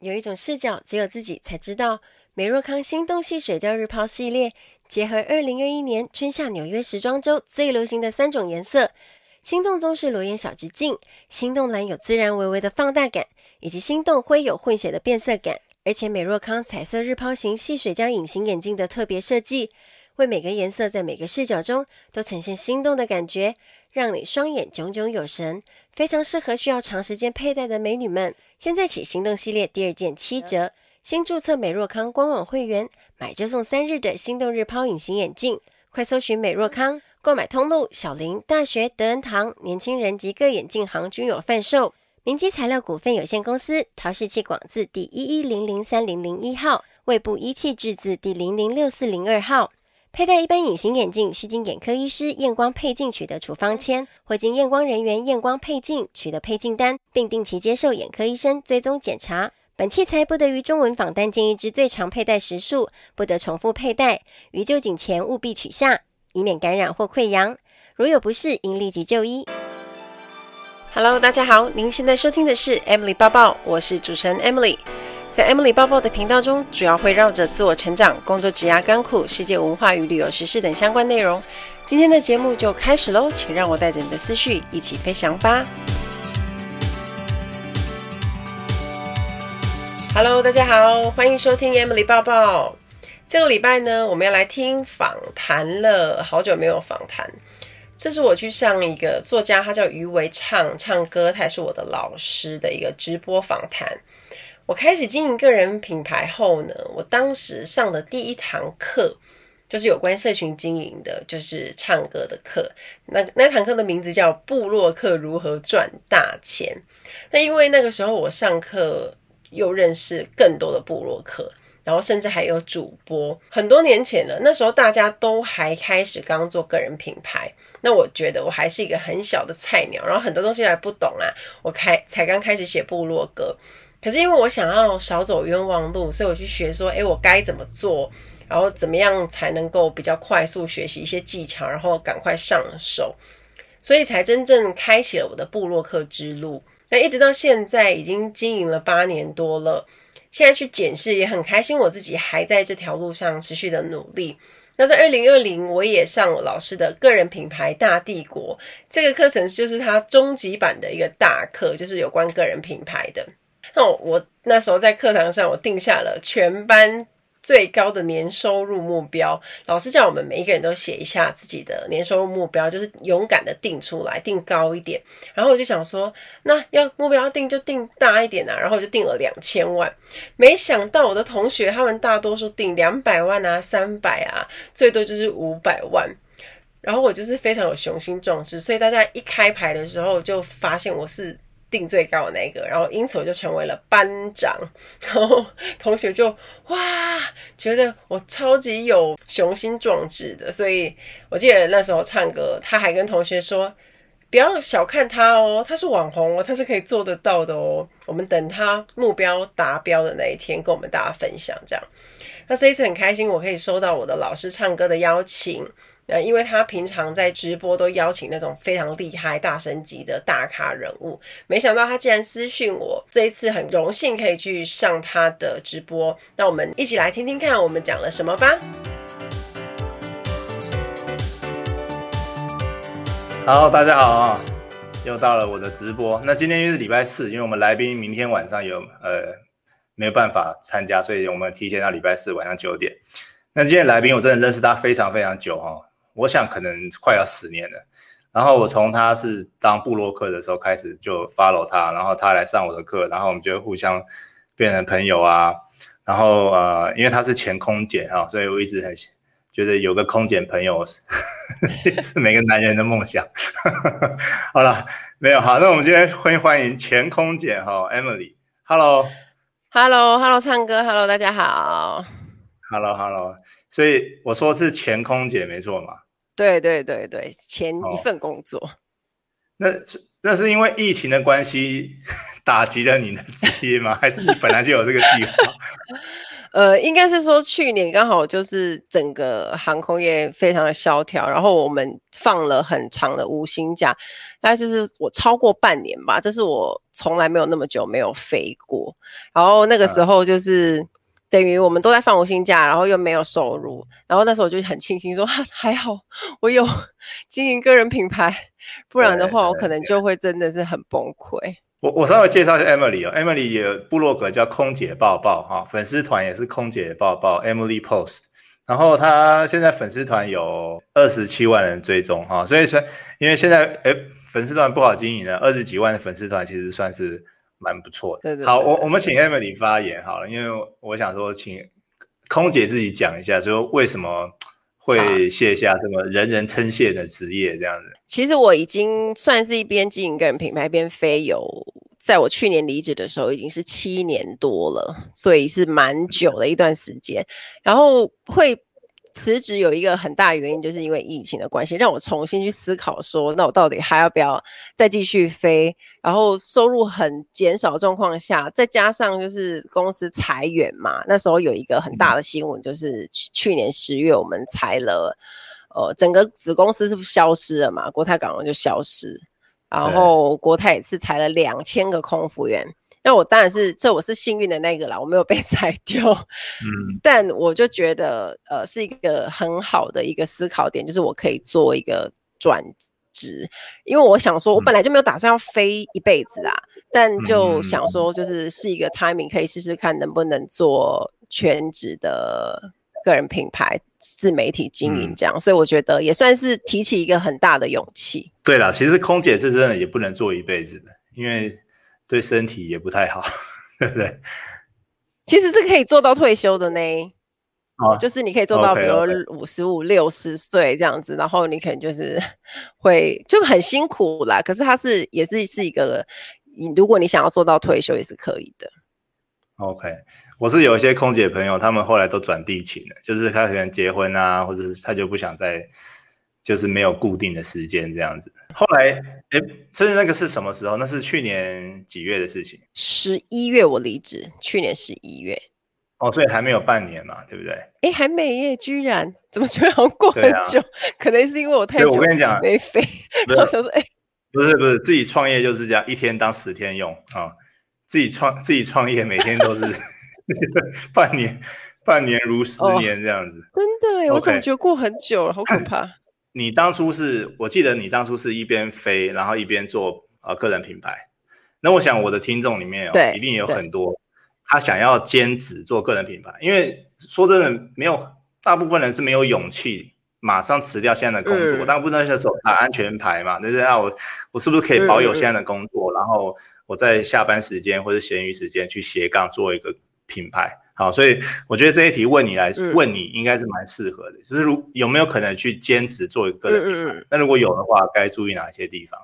有一种视角，只有自己才知道。美若康心动系水胶日抛系列，结合二零二一年春夏纽约时装周最流行的三种颜色：心动棕是裸眼小直径，心动蓝有自然微微的放大感，以及心动灰有混血的变色感。而且美若康彩色日抛型细水胶隐形眼镜的特别设计，为每个颜色在每个视角中都呈现心动的感觉，让你双眼炯炯有神，非常适合需要长时间佩戴的美女们。现在起，心动系列第二件七折。新注册美若康官网会员，买就送三日的心动日抛隐形眼镜。快搜寻美若康，购买通路小林、大学、德恩堂、年轻人及各眼镜行均有贩售。明基材料股份有限公司陶氏气广字第一一零零三零零一号，卫部一气制字第零零六四零二号。佩戴一般隐形眼镜需经眼科医师验光配镜取得处方签，或经验光人员验光配镜取得配镜单，并定期接受眼科医生追踪检查。本器材不得于中文访单建议之最长佩戴时数，不得重复佩戴。于就诊前务必取下，以免感染或溃疡。如有不适，应立即就医。Hello，大家好，您现在收听的是 Emily 报报，我是主持人 Emily。在 Emily 报报的频道中，主要会绕着自我成长、工作、职涯、干苦、世界文化与旅游时事等相关内容。今天的节目就开始喽，请让我带着你的思绪一起飞翔吧。Hello，大家好，欢迎收听 Emily 报报。这个礼拜呢，我们要来听访谈了，好久没有访谈。这是我去上一个作家，他叫余维唱，唱歌，他也是我的老师的一个直播访谈。我开始经营个人品牌后呢，我当时上的第一堂课就是有关社群经营的，就是唱歌的课。那那堂课的名字叫《部落客如何赚大钱》。那因为那个时候我上课。又认识更多的部落客，然后甚至还有主播。很多年前了，那时候大家都还开始刚做个人品牌，那我觉得我还是一个很小的菜鸟，然后很多东西还不懂啊。我开才刚开始写部落格，可是因为我想要少走冤枉路，所以我去学说，诶，我该怎么做，然后怎么样才能够比较快速学习一些技巧，然后赶快上手，所以才真正开启了我的部落客之路。那一直到现在已经经营了八年多了，现在去检视也很开心，我自己还在这条路上持续的努力。那在二零二零，我也上了老师的个人品牌大帝国这个课程，就是他终极版的一个大课，就是有关个人品牌的。那我那时候在课堂上，我定下了全班。最高的年收入目标，老师叫我们每一个人都写一下自己的年收入目标，就是勇敢的定出来，定高一点。然后我就想说，那要目标要定就定大一点啊。然后我就定了两千万。没想到我的同学他们大多数定两百万啊、三百啊，最多就是五百万。然后我就是非常有雄心壮志，所以大家一开牌的时候就发现我是。定最高的那个，然后因此我就成为了班长，然后同学就哇，觉得我超级有雄心壮志的，所以我记得那时候唱歌，他还跟同学说，不要小看他哦，他是网红哦，他是可以做得到的哦，我们等他目标达标的那一天，跟我们大家分享这样。那这一次很开心，我可以收到我的老师唱歌的邀请。呃，因为他平常在直播都邀请那种非常厉害、大神级的大咖人物，没想到他竟然私讯我。这一次很荣幸可以去上他的直播，那我们一起来听听看我们讲了什么吧。好，大家好，又到了我的直播。那今天因为是礼拜四，因为我们来宾明天晚上有呃没有办法参加，所以我们提前到礼拜四晚上九点。那今天来宾我真的认识他非常非常久哈。我想可能快要十年了，然后我从他是当布洛克的时候开始就 follow 他，然后他来上我的课，然后我们就互相变成朋友啊。然后呃，因为他是前空姐啊，所以我一直很觉得有个空姐朋友是 是每个男人的梦想。好了，没有好，那我们今天欢迎欢迎前空姐哈 Emily，Hello，Hello，Hello，唱歌，Hello，大家好，Hello，Hello。所以我说是前空姐没错嘛？对对对对，前一份工作。哦、那是那是因为疫情的关系打击了你的职业吗？还是你本来就有这个计划？呃，应该是说去年刚好就是整个航空业非常的萧条，然后我们放了很长的无薪假，大概就是我超过半年吧，这是我从来没有那么久没有飞过。然后那个时候就是等于我们都在放无薪假，然后又没有收入，然后那时候我就很庆幸说还好我有 经营个人品牌，不然的话我可能就会真的是很崩溃。我我稍微介绍一下 Emily 哦，Emily 有部落格叫空姐抱抱哈，粉丝团也是空姐抱抱 Emily Post，然后她现在粉丝团有二十七万人追踪哈，所以说因为现在诶粉丝团不好经营了，二十几万的粉丝团其实算是蛮不错的。对对对对，好，我我们请 Emily 发言好了，因为我想说请空姐自己讲一下，说为什么。会卸下这么人人称羡的职业这样子。其实我已经算是一边经营个人品牌，一边飞，游在我去年离职的时候已经是七年多了，所以是蛮久的一段时间。然后会。辞职有一个很大的原因，就是因为疫情的关系，让我重新去思考说，那我到底还要不要再继续飞？然后收入很减少的状况下，再加上就是公司裁员嘛，那时候有一个很大的新闻，就是去年十月我们裁了，呃，整个子公司是不是消失了嘛？国泰港龙就消失，然后国泰也是裁了两千个空服员。那我当然是，这我是幸运的那个啦，我没有被 裁掉。嗯，但我就觉得，呃，是一个很好的一个思考点，就是我可以做一个转职，因为我想说，我本来就没有打算要飞一辈子啊，嗯、但就想说，就是是一个 timing，可以试试看能不能做全职的个人品牌自媒体经营这样，嗯、所以我觉得也算是提起一个很大的勇气。对啦，其实空姐这真的也不能做一辈子的，因为。对身体也不太好，对不对？其实是可以做到退休的呢。哦，就是你可以做到，比如五十五、六十岁这样子，然后你可能就是会就很辛苦啦。可是它是也是是一个，你如果你想要做到退休也是可以的。OK，我是有一些空姐朋友，他们后来都转地勤了，就是他可能结婚啊，或者是他就不想再。就是没有固定的时间这样子。后来，哎，所以那个是什么时候？那是去年几月的事情？十一月我离职，去年十一月。哦，所以还没有半年嘛，对不对？哎，还没耶，居然怎么觉得好像过很久？啊、可能是因为我太久我跟你讲没飞。然后想说，哎，不是不是，自己创业就是这样，一天当十天用啊、哦。自己创自己创业，每天都是 半年，半年如十年这样子。哦、真的哎，我怎么觉得过很久了，好可怕。你当初是我记得你当初是一边飞，然后一边做呃个人品牌。那我想我的听众里面有对一定有很多他想要兼职做个人品牌，因为说真的，没有大部分人是没有勇气马上辞掉现在的工作。嗯、大部分是走打安全牌嘛，对不对啊？我我是不是可以保有现在的工作，嗯、然后我在下班时间或者闲余时间去斜杠做一个品牌？好，所以我觉得这一题问你来、嗯、问你应该是蛮适合的，就是如有没有可能去兼职做一个个人品牌？那、嗯嗯、如果有的话，该注意哪些地方？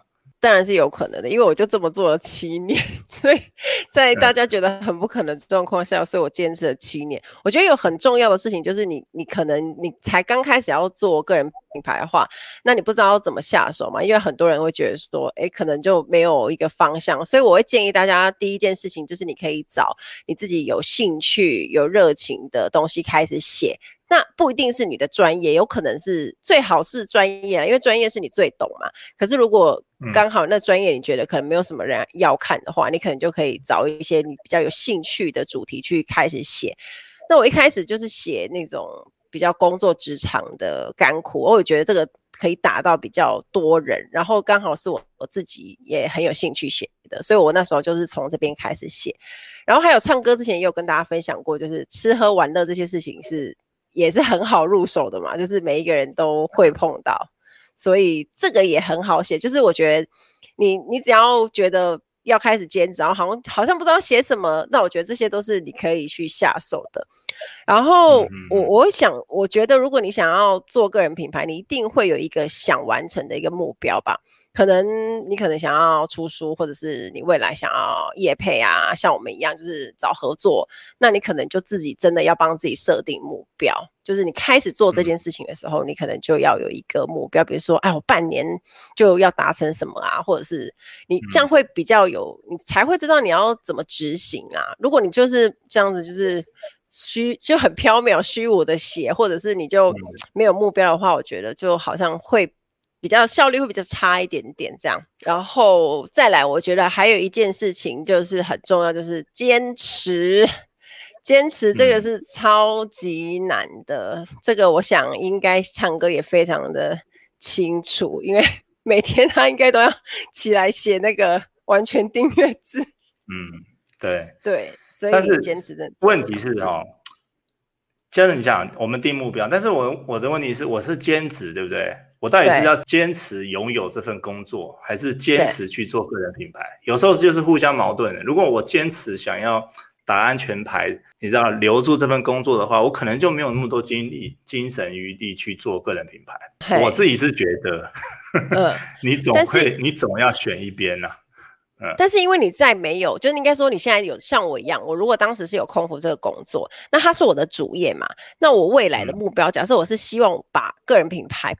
当然是有可能的，因为我就这么做了七年，所以在大家觉得很不可能的状况下，所以我坚持了七年。我觉得有很重要的事情就是你，你可能你才刚开始要做个人品牌的话，那你不知道要怎么下手嘛？因为很多人会觉得说，哎，可能就没有一个方向，所以我会建议大家第一件事情就是你可以找你自己有兴趣、有热情的东西开始写。那不一定是你的专业，有可能是最好是专业，因为专业是你最懂嘛。可是如果刚好那专业你觉得可能没有什么人要看的话，嗯、你可能就可以找一些你比较有兴趣的主题去开始写。那我一开始就是写那种比较工作职场的甘苦，我也觉得这个可以打到比较多人，然后刚好是我我自己也很有兴趣写的，所以我那时候就是从这边开始写。然后还有唱歌之前也有跟大家分享过，就是吃喝玩乐这些事情是。也是很好入手的嘛，就是每一个人都会碰到，所以这个也很好写。就是我觉得你你只要觉得要开始兼职，然后好像好像不知道写什么，那我觉得这些都是你可以去下手的。然后我我想，我觉得如果你想要做个人品牌，你一定会有一个想完成的一个目标吧。可能你可能想要出书，或者是你未来想要业配啊，像我们一样就是找合作，那你可能就自己真的要帮自己设定目标，就是你开始做这件事情的时候，你可能就要有一个目标，比如说，哎，我半年就要达成什么啊，或者是你这样会比较有，你才会知道你要怎么执行啊。如果你就是这样子，就是虚就很 缥缈虚无的写，或者是你就没有目标的话，我觉得就好像会比较效率会比较差一点点这样。然后再来，我觉得还有一件事情就是很重要，就是坚持。坚持这个是超级难的，嗯、这个我想应该唱歌也非常的清楚，因为 每天他应该都要 起来写那个完全订阅制。嗯，对对，所以坚持的问题是哦，就是你想我们定目标，但是我我的问题是我是兼职，对不对？我到底是要坚持拥有这份工作，还是坚持去做个人品牌？有时候就是互相矛盾的。如果我坚持想要。打安全牌，你知道留住这份工作的话，我可能就没有那么多精力、精神余地去做个人品牌。我自己是觉得，呃、你总会，你总要选一边呐、啊。嗯，但是因为你再没有，就应该说你现在有像我一样，我如果当时是有空服这个工作，那它是我的主业嘛，那我未来的目标，假设我是希望把个人品牌，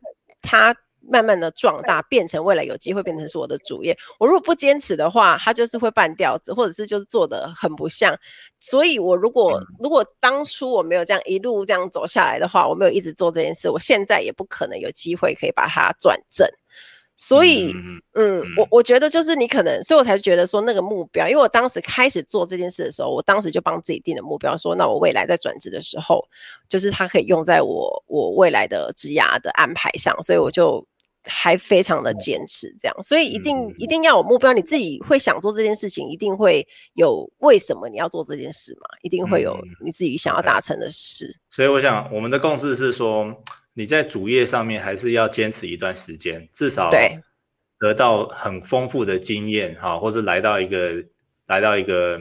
它。慢慢的壮大，变成未来有机会变成是我的主业。我如果不坚持的话，它就是会半吊子，或者是就是做的很不像。所以，我如果如果当初我没有这样一路这样走下来的话，我没有一直做这件事，我现在也不可能有机会可以把它转正。所以，嗯，嗯，我我觉得就是你可能，所以我才觉得说那个目标，因为我当时开始做这件事的时候，我当时就帮自己定的目标，说那我未来在转职的时候，就是它可以用在我我未来的职涯的安排上，所以我就。还非常的坚持，这样，所以一定一定要有目标。你自己会想做这件事情，一定会有为什么你要做这件事嘛？一定会有你自己想要达成的事。嗯、所以我想，我们的共识是说，你在主业上面还是要坚持一段时间，至少对。得到很丰富的经验哈，或是来到一个来到一个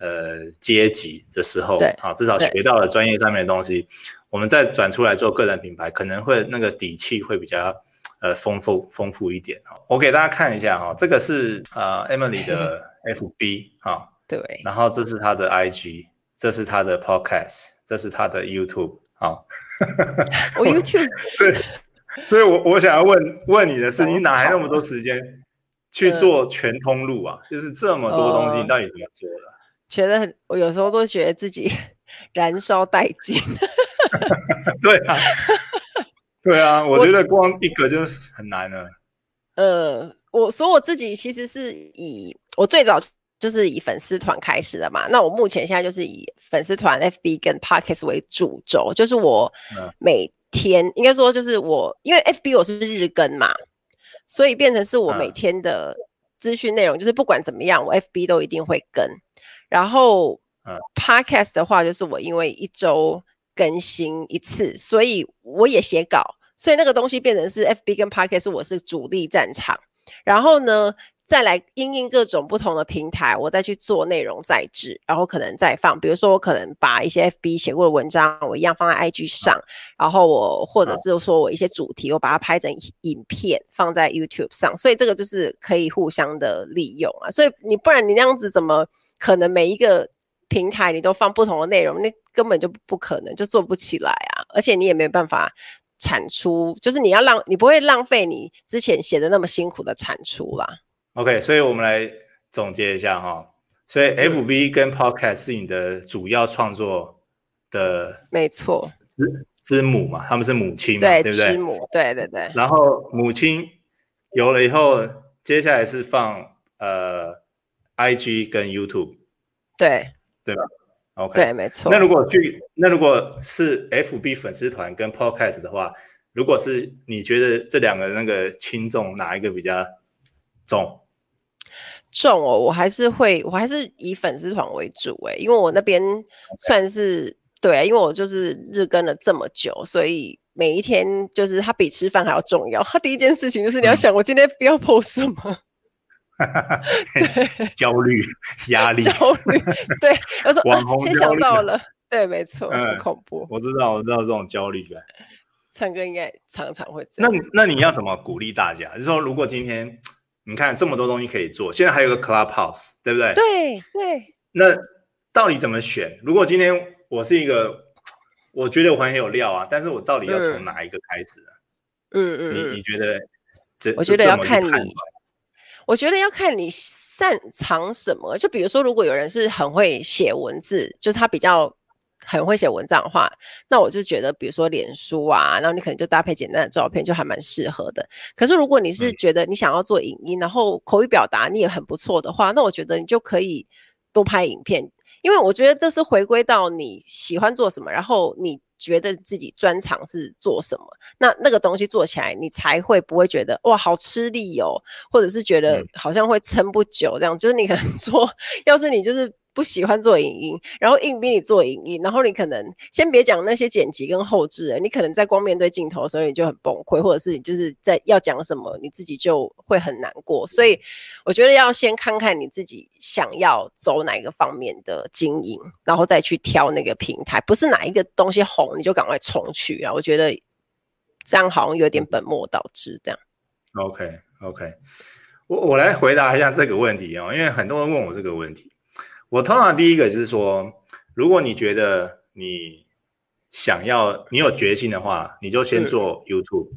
呃阶级的时候，对，好，至少学到了专业上面的东西，我们再转出来做个人品牌，可能会那个底气会比较。呃，丰富丰富一点哈，我给大家看一下哈，这个是呃 Emily 的 FB 哈，对，然后这是她的 IG，这是她的 Podcast，这是她的 YouTube 好，我 YouTube 对，所以我我想要问问你的是，你哪来那么多时间去做全通路啊？就是这么多东西，你到底怎么做的？觉得很，我有时候都觉得自己燃烧殆尽。对啊。对啊，我觉得光一个就是很难了。呃，我说我自己其实是以我最早就是以粉丝团开始的嘛。那我目前现在就是以粉丝团、FB 跟 Podcast 为主轴，就是我每天、嗯、应该说就是我，因为 FB 我是日更嘛，所以变成是我每天的资讯内容，就是不管怎么样，我 FB 都一定会更。然后、嗯、Podcast 的话，就是我因为一周。更新一次，所以我也写稿，所以那个东西变成是 FB 跟 Podcast 我是主力战场。然后呢，再来因应各种不同的平台，我再去做内容再制，然后可能再放。比如说，我可能把一些 FB 写过的文章，我一样放在 IG 上。嗯、然后我或者是说我一些主题，我把它拍成影片放在 YouTube 上。所以这个就是可以互相的利用啊。所以你不然你那样子怎么可能每一个平台你都放不同的内容？那根本就不可能，就做不起来啊！而且你也没办法产出，就是你要浪，你不会浪费你之前写的那么辛苦的产出啦。OK，所以我们来总结一下哈。所以 FB 跟 Podcast 是你的主要创作的，没错，之之母嘛，他们是母亲嘛，对，对不对？之母，对对对。然后母亲有了以后，接下来是放呃 IG 跟 YouTube，对对吧？OK，对，没错。那如果去，那如果是 FB 粉丝团跟 Podcast 的话，如果是你觉得这两个那个轻重哪一个比较重？重哦，我还是会，我还是以粉丝团为主诶，因为我那边算是.对，因为我就是日更了这么久，所以每一天就是它比吃饭还要重要。它第一件事情就是你要想，我今天不要 post 什么。嗯对，焦虑、压力、焦虑，对，我说网红先想到了，对，没错，恐怖。我知道，我知道这种焦虑感。唱歌应该常常会这样。那那你要怎么鼓励大家？就是说，如果今天你看这么多东西可以做，现在还有个 Clubhouse，对不对？对对。那到底怎么选？如果今天我是一个，我觉得我很有料啊，但是我到底要从哪一个开始呢？嗯嗯，你你觉得这？我觉得要看你。我觉得要看你擅长什么，就比如说，如果有人是很会写文字，就是他比较很会写文章的话，那我就觉得，比如说脸书啊，然后你可能就搭配简单的照片，就还蛮适合的。可是如果你是觉得你想要做影音，嗯、然后口语表达你也很不错的话，那我觉得你就可以多拍影片，因为我觉得这是回归到你喜欢做什么，然后你觉得自己专长是做什么，那那个东西做起来，你才会不会觉得哇好吃力哦，或者是觉得好像会撑不久这样。嗯、就是你可能 做，要是你就是。不喜欢做影音，然后硬逼你做影音，然后你可能先别讲那些剪辑跟后制，你可能在光面对镜头的时候你就很崩溃，或者是你就是在要讲什么，你自己就会很难过。所以我觉得要先看看你自己想要走哪一个方面的经营，然后再去挑那个平台，不是哪一个东西红你就赶快冲去。然后我觉得这样好像有点本末倒置。这样。OK OK，我我来回答一下这个问题哦，因为很多人问我这个问题。我通常第一个就是说，如果你觉得你想要，你有决心的话，你就先做 YouTube，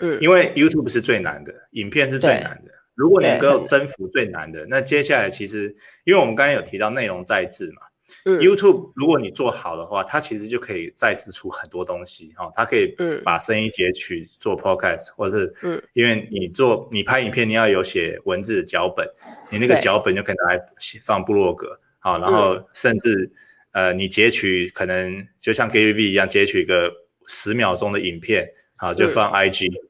嗯，因为 YouTube 是最难的，影片是最难的。如果你能够征服最难的，那接下来其实，因为我们刚才有提到内容再制嘛，嗯，YouTube 如果你做好的话，它其实就可以再制出很多东西哈，它可以把声音截取做 Podcast，或者是，嗯，因为你做你拍影片，你要有写文字的脚本，你那个脚本就可以拿来放部落格。好，然后甚至，嗯、呃，你截取可能就像 Gary V 一样，截取一个十秒钟的影片，好，就放 IG，嗯、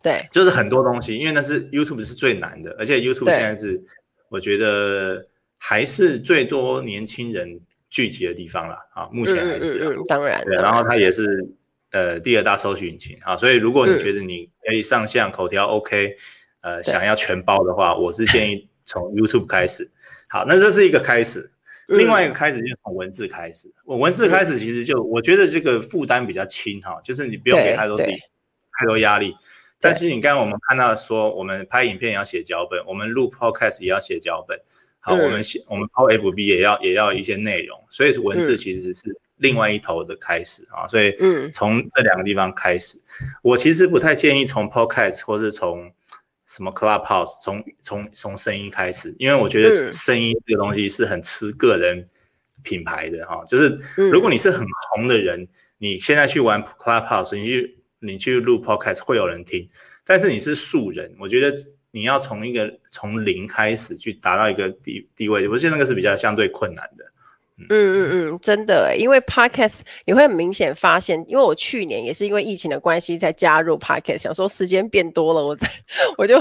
对，就是很多东西，因为那是 YouTube 是最难的，而且 YouTube 现在是我觉得还是最多年轻人聚集的地方了，啊，目前还是，当然，对，然后它也是呃第二大搜寻引擎，啊，所以如果你觉得你可以上线口条 OK，呃，想要全包的话，我是建议从 YouTube 开始。好，那这是一个开始，另外一个开始就是从文字开始。我、嗯、文字开始其实就我觉得这个负担比较轻哈，就是你不用给太多自己太多压力。但是你刚刚我们看到说，我们拍影片也要写脚本，我们录 podcast 也要写脚本。好，嗯、我们写我们 PO FB 也要也要一些内容，所以文字其实是另外一头的开始啊。所以从这两个地方开始，我其实不太建议从 podcast 或是从。什么 Clubhouse 从从从声音开始，因为我觉得声音这个东西是很吃个人品牌的哈。就是如果你是很红的人，你现在去玩 Clubhouse，你去你去录 Podcast 会有人听，但是你是素人，我觉得你要从一个从零开始去达到一个地地位，我觉得那个是比较相对困难的。嗯嗯嗯，真的，因为 Podcast 你会很明显发现，因为我去年也是因为疫情的关系才加入 Podcast，想说时间变多了，我在我就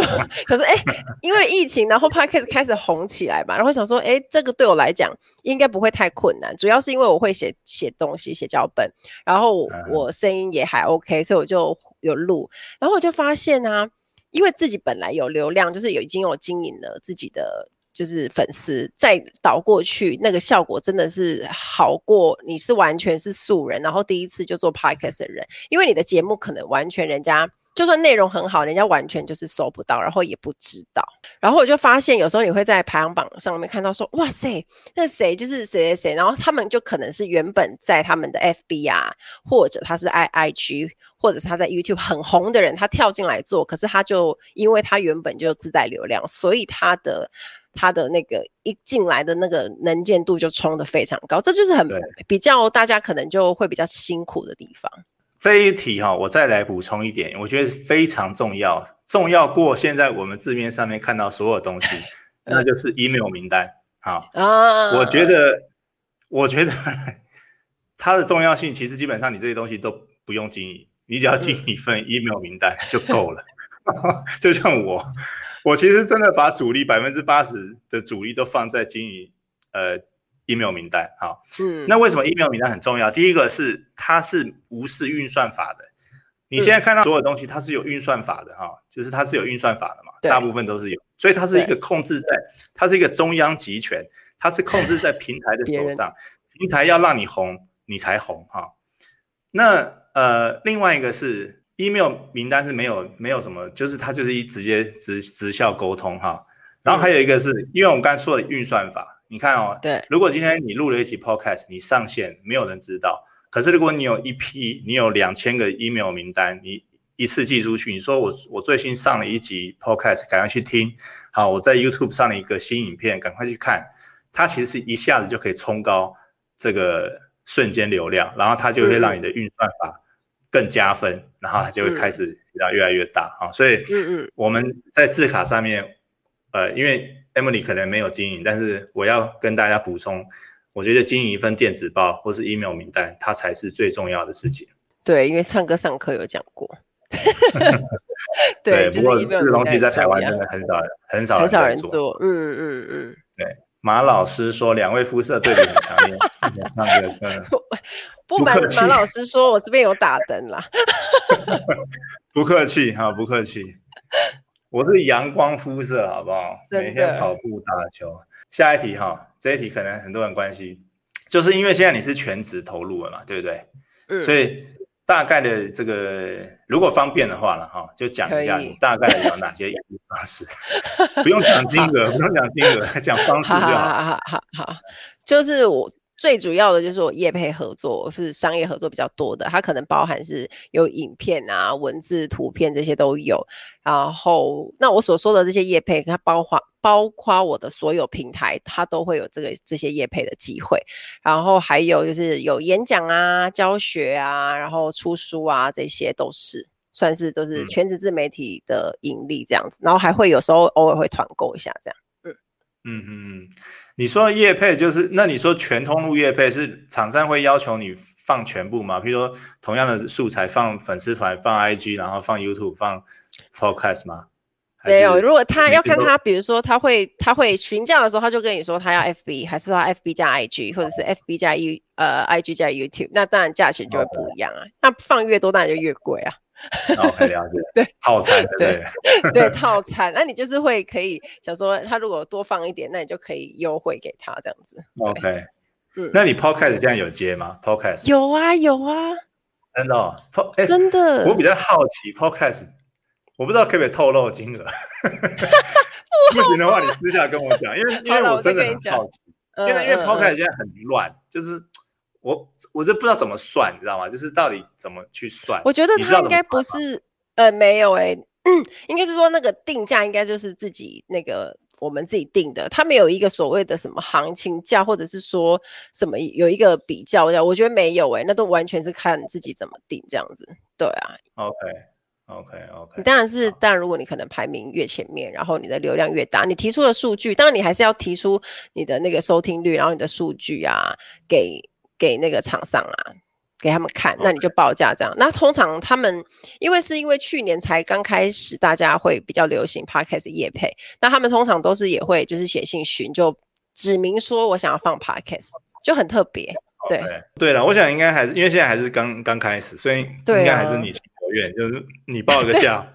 可是哎，因为疫情，然后 Podcast 开始红起来嘛，然后想说，哎，这个对我来讲应该不会太困难，主要是因为我会写写东西，写脚本，然后我声音也还 OK，所以我就有录，然后我就发现啊，因为自己本来有流量，就是有已经有经营了自己的。就是粉丝再导过去，那个效果真的是好过你是完全是素人，然后第一次就做 podcast 的人，因为你的节目可能完全人家就算内容很好，人家完全就是搜不到，然后也不知道。然后我就发现有时候你会在排行榜上面看到说，哇塞，那谁就是谁谁谁，然后他们就可能是原本在他们的 FB 啊，或者他是 IG，或者是他在 YouTube 很红的人，他跳进来做，可是他就因为他原本就自带流量，所以他的。他的那个一进来的那个能见度就冲得非常高，这就是很比较大家可能就会比较辛苦的地方。这一题哈，我再来补充一点，我觉得非常重要，重要过现在我们字面上面看到所有东西，那就是 email 名单。好啊，我觉得，我觉得 它的重要性其实基本上你这些东西都不用经营，你只要进一份 email 名单就够了。就像我。我其实真的把主力百分之八十的主力都放在经营呃 email 名单啊，嗯，那为什么 email 名单很重要？第一个是它是无视运算法的，你现在看到所有东西它是有运算法的哈，就是它是有运算法的嘛，大部分都是有，所以它是一个控制在，它是一个中央集权，它是控制在平台的手上，平台要让你红你才红哈。那呃另外一个是。Email 名单是没有没有什么，就是它就是一直接直直效沟通哈。然后还有一个是、嗯、因为我们刚才说的运算法，你看哦，对，如果今天你录了一期 podcast，你上线没有人知道，可是如果你有一批，你有两千个 email 名单，你一次寄出去，你说我我最新上了一集 podcast，赶快去听，好，我在 YouTube 上了一个新影片，赶快去看，它其实是一下子就可以冲高这个瞬间流量，然后它就会让你的运算法更加分，嗯、然后它就会开始越来越大啊。所以，嗯嗯，我们在字卡上面，呃，因为 Emily 可能没有经营，但是我要跟大家补充，我觉得经营一份电子报或是 email 名单，它才是最重要的事情。对，因为唱歌上课有讲过。对，不过这个东西在台湾真的很少，很少很少人做。嗯嗯嗯。对，马老师说两位肤色对比很强烈。那个，不瞒马老师说，我这边有打灯啦。不客气哈，不客气。我是阳光肤色，好不好？每天跑步打球。下一题哈，这一题可能很多人关心，就是因为现在你是全职投入了嘛，对不对？嗯。所以。大概的这个，如果方便的话了哈，就讲一下你大概有哪些盈利方式，不用讲金额，不用讲金额，讲方式就好。好好好好好，就是我。最主要的就是我业配合作是商业合作比较多的，它可能包含是有影片啊、文字、图片这些都有。然后，那我所说的这些业配，它包括包括我的所有平台，它都会有这个这些业配的机会。然后还有就是有演讲啊、教学啊，然后出书啊，这些都是算是都是全职自媒体的盈利这样子。然后还会有时候偶尔会团购一下这样。嗯嗯嗯嗯。你说业配就是，那你说全通路业配是厂商会要求你放全部吗？比如说同样的素材放粉丝团、放 IG，然后放 YouTube、放 Podcast 吗？没有，如果他要看他，比如说他会他会询价的时候，他就跟你说他要 FB 还是他 FB 加 IG，或者是 FB 加 U 呃 IG 加 YouTube，那当然价钱就会不一样啊。那放越多当然就越贵啊。哦，很了解。对，套餐，对对 套餐，那你就是会可以想说，他如果多放一点，那你就可以优惠给他这样子。OK，嗯，那你 Podcast 现在有接吗？Podcast 有啊有啊，真的哦，真的。我比较好奇 Podcast，我不知道可不可以透露金额。不行的话，你私下跟我讲，因为因为我真的很好奇，因为因为 Podcast 现在很乱，就是。我我就不知道怎么算，你知道吗？就是到底怎么去算？我觉得他应该不是，呃，没有哎、欸，嗯，应该是说那个定价应该就是自己那个我们自己定的，他没有一个所谓的什么行情价，或者是说什么有一个比较价，我觉得没有哎、欸，那都完全是看自己怎么定这样子。对啊，OK OK OK，你当然是，当然如果你可能排名越前面，然后你的流量越大，你提出的数据，当然你还是要提出你的那个收听率，然后你的数据啊给。给那个厂商啊，给他们看，那你就报价这样。那通常他们因为是因为去年才刚开始，大家会比较流行 Podcast 业配，那他们通常都是也会就是写信询，就指明说我想要放 Podcast，就很特别。对对了，我想应该还是因为现在还是刚刚开始，所以应该还是你情我愿，就是你报一个价，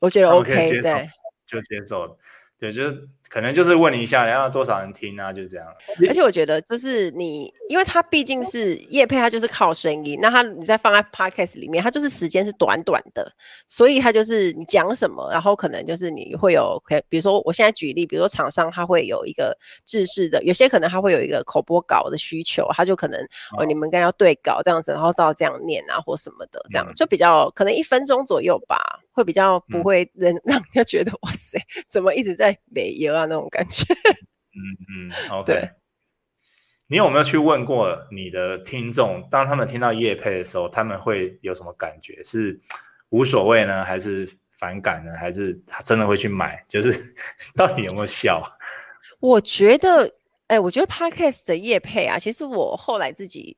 我觉得 OK，对，就接受了，对，就是。可能就是问你一下，然后多少人听啊？就这样。而且我觉得，就是你，因为它毕竟是叶配，它就是靠声音。那它你再放在 podcast 里面，它就是时间是短短的，所以它就是你讲什么，然后可能就是你会有，比如说我现在举例，比如说厂商他会有一个制式的，有些可能他会有一个口播稿的需求，他就可能哦，你们应该要对稿这样子，然后照这样念啊或什么的，这样就比较可能一分钟左右吧，会比较不会让 让人家觉得哇塞，怎么一直在美游啊那种感觉，嗯嗯，OK。对，你有没有去问过你的听众，当他们听到夜配的时候，他们会有什么感觉？是无所谓呢，还是反感呢，还是他真的会去买？就是 到底有没有效？我觉得，哎、欸，我觉得 Podcast 的夜配啊，其实我后来自己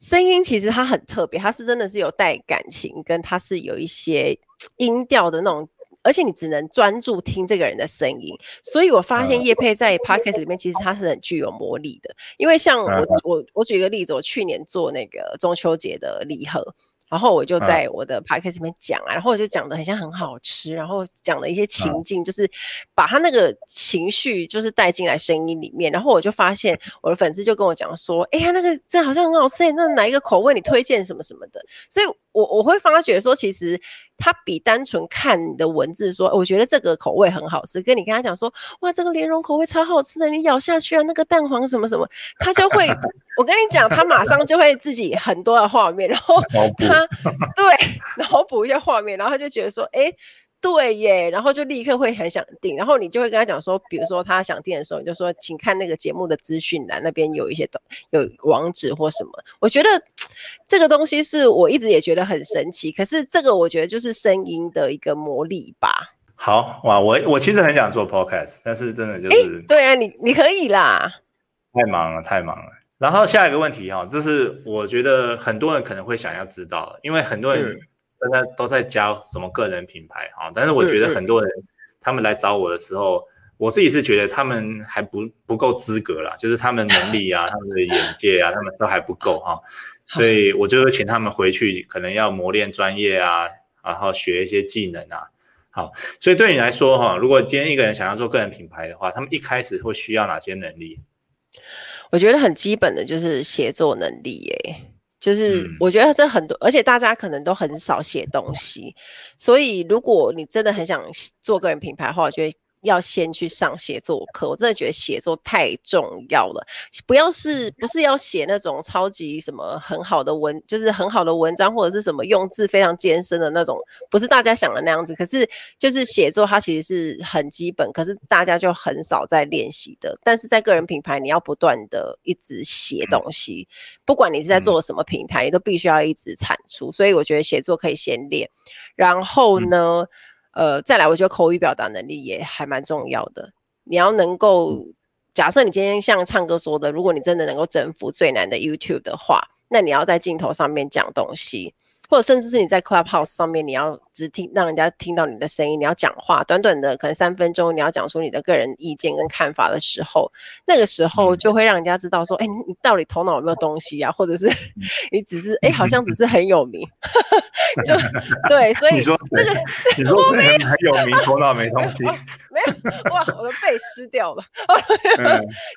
声音其实它很特别，它是真的是有带感情，跟它是有一些音调的那种。而且你只能专注听这个人的声音，所以我发现叶佩在 Podcast 里面其实它是很具有魔力的。因为像我我我举一个例子，我去年做那个中秋节的礼盒。然后我就在我的 podcast 里面讲啊，然后我就讲的很像很好吃，然后讲了一些情境，就是把他那个情绪就是带进来声音里面，然后我就发现 我的粉丝就跟我讲说，哎呀，那个这好像很好吃，那哪一个口味你推荐什么什么的，所以我我会发觉说，其实他比单纯看你的文字说，我觉得这个口味很好吃，跟你跟他讲说，哇，这个莲蓉口味超好吃的，你咬下去啊，那个蛋黄什么什么，他就会。我跟你讲，他马上就会自己很多的画面，然后他对脑补一下画面，然后他就觉得说，哎，对耶，然后就立刻会很想订，然后你就会跟他讲说，比如说他想订的时候，你就说，请看那个节目的资讯栏，那边有一些有网址或什么。我觉得这个东西是我一直也觉得很神奇，可是这个我觉得就是声音的一个魔力吧。好哇，我我其实很想做 podcast，但是真的就是，对啊，你你可以啦，太忙了，太忙了。然后下一个问题哈，这是我觉得很多人可能会想要知道，因为很多人、嗯。现在都在教什么个人品牌啊？但是我觉得很多人他们来找我的时候，嗯、我自己是觉得他们还不不够资格啦，就是他们能力啊、他们的眼界啊，他们都还不够哈。所以我就会请他们回去，可能要磨练专业啊，然后学一些技能啊。好，所以对你来说哈，如果今天一个人想要做个人品牌的话，他们一开始会需要哪些能力？我觉得很基本的就是协作能力耶。就是我觉得这很多，而且大家可能都很少写东西，所以如果你真的很想做个人品牌的话，我觉得。要先去上写作课，我真的觉得写作太重要了。不要是不是要写那种超级什么很好的文，就是很好的文章，或者是什么用字非常艰深的那种，不是大家想的那样子。可是就是写作，它其实是很基本，可是大家就很少在练习的。但是在个人品牌，你要不断的一直写东西，不管你是在做什么平台，你都必须要一直产出。所以我觉得写作可以先练，然后呢，呃，再来，我觉得口语表达能力也还蛮重要的。你要能够，假设你今天像唱歌说的，如果你真的能够征服最难的 YouTube 的话，那你要在镜头上面讲东西。或者甚至是你在 Clubhouse 上面，你要只听让人家听到你的声音，你要讲话，短短的可能三分钟，你要讲出你的个人意见跟看法的时候，那个时候就会让人家知道说，哎、嗯欸，你到底头脑有没有东西啊？或者是 你只是哎、欸，好像只是很有名，就对，所以你说这个你说这个人很有名，头脑没东西，没有 哇，我的背湿掉了，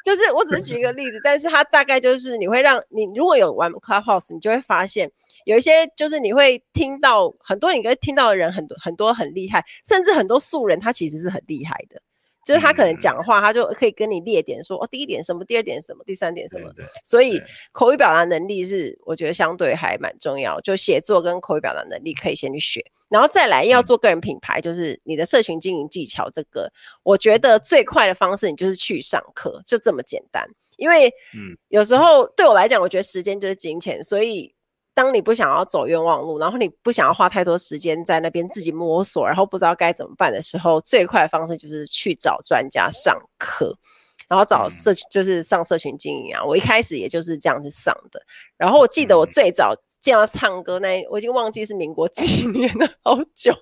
就是我只是举一个例子，但是它大概就是你会让你如果有玩 Clubhouse，你就会发现。有一些就是你会听到很多，你可以听到的人很多很多很厉害，甚至很多素人他其实是很厉害的，就是他可能讲话他就可以跟你列点说哦，第一点什么，第二点什么，第三点什么，所以口语表达能力是我觉得相对还蛮重要，就写作跟口语表达能力可以先去学，然后再来要做个人品牌，就是你的社群经营技巧这个，我觉得最快的方式你就是去上课，就这么简单，因为嗯，有时候对我来讲，我觉得时间就是金钱，所以。当你不想要走冤枉路，然后你不想要花太多时间在那边自己摸索，然后不知道该怎么办的时候，最快的方式就是去找专家上课，然后找社群，就是上社群经营啊。我一开始也就是这样子上的。然后我记得我最早见到唱歌那，我已经忘记是民国几 年了，好久。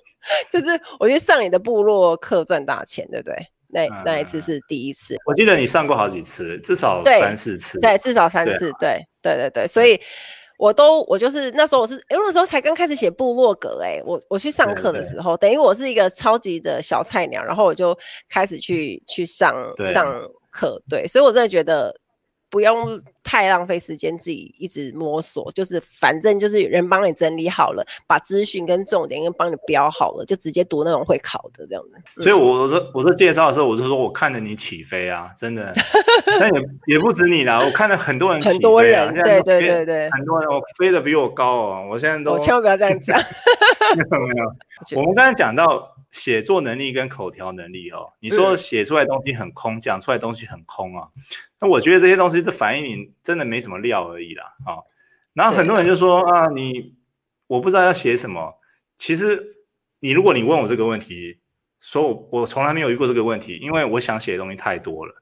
就是我去上你的部落课赚大钱，对不对？那那一次是第一次。我记得你上过好几次，至少三四次。对，至少三次。对，对，对，对，所以。我都我就是那时候我是，因为那时候才刚开始写部落格哎、欸，我我去上课的时候，等于我是一个超级的小菜鸟，然后我就开始去去上上课，对，所以我真的觉得。不用太浪费时间，自己一直摸索，就是反正就是有人帮你整理好了，把资讯跟重点跟帮你标好了，就直接读那种会考的这样的。所以我说，我说介绍的时候，我就说我看着你起飞啊，真的，但也 也不止你啦，我看了很多人起飞、啊，很多人，对对对对，很多人我飞得比我高哦，我现在都，我千万不要这样讲，没有没有，我们刚才讲到。写作能力跟口条能力哦，你说写出来的东西很空，讲、嗯、出来的东西很空啊，那我觉得这些东西的反映你真的没什么料而已啦啊、哦。然后很多人就说啊，你我不知道要写什么。其实你如果你问我这个问题，说我我从来没有遇过这个问题，因为我想写的东西太多了。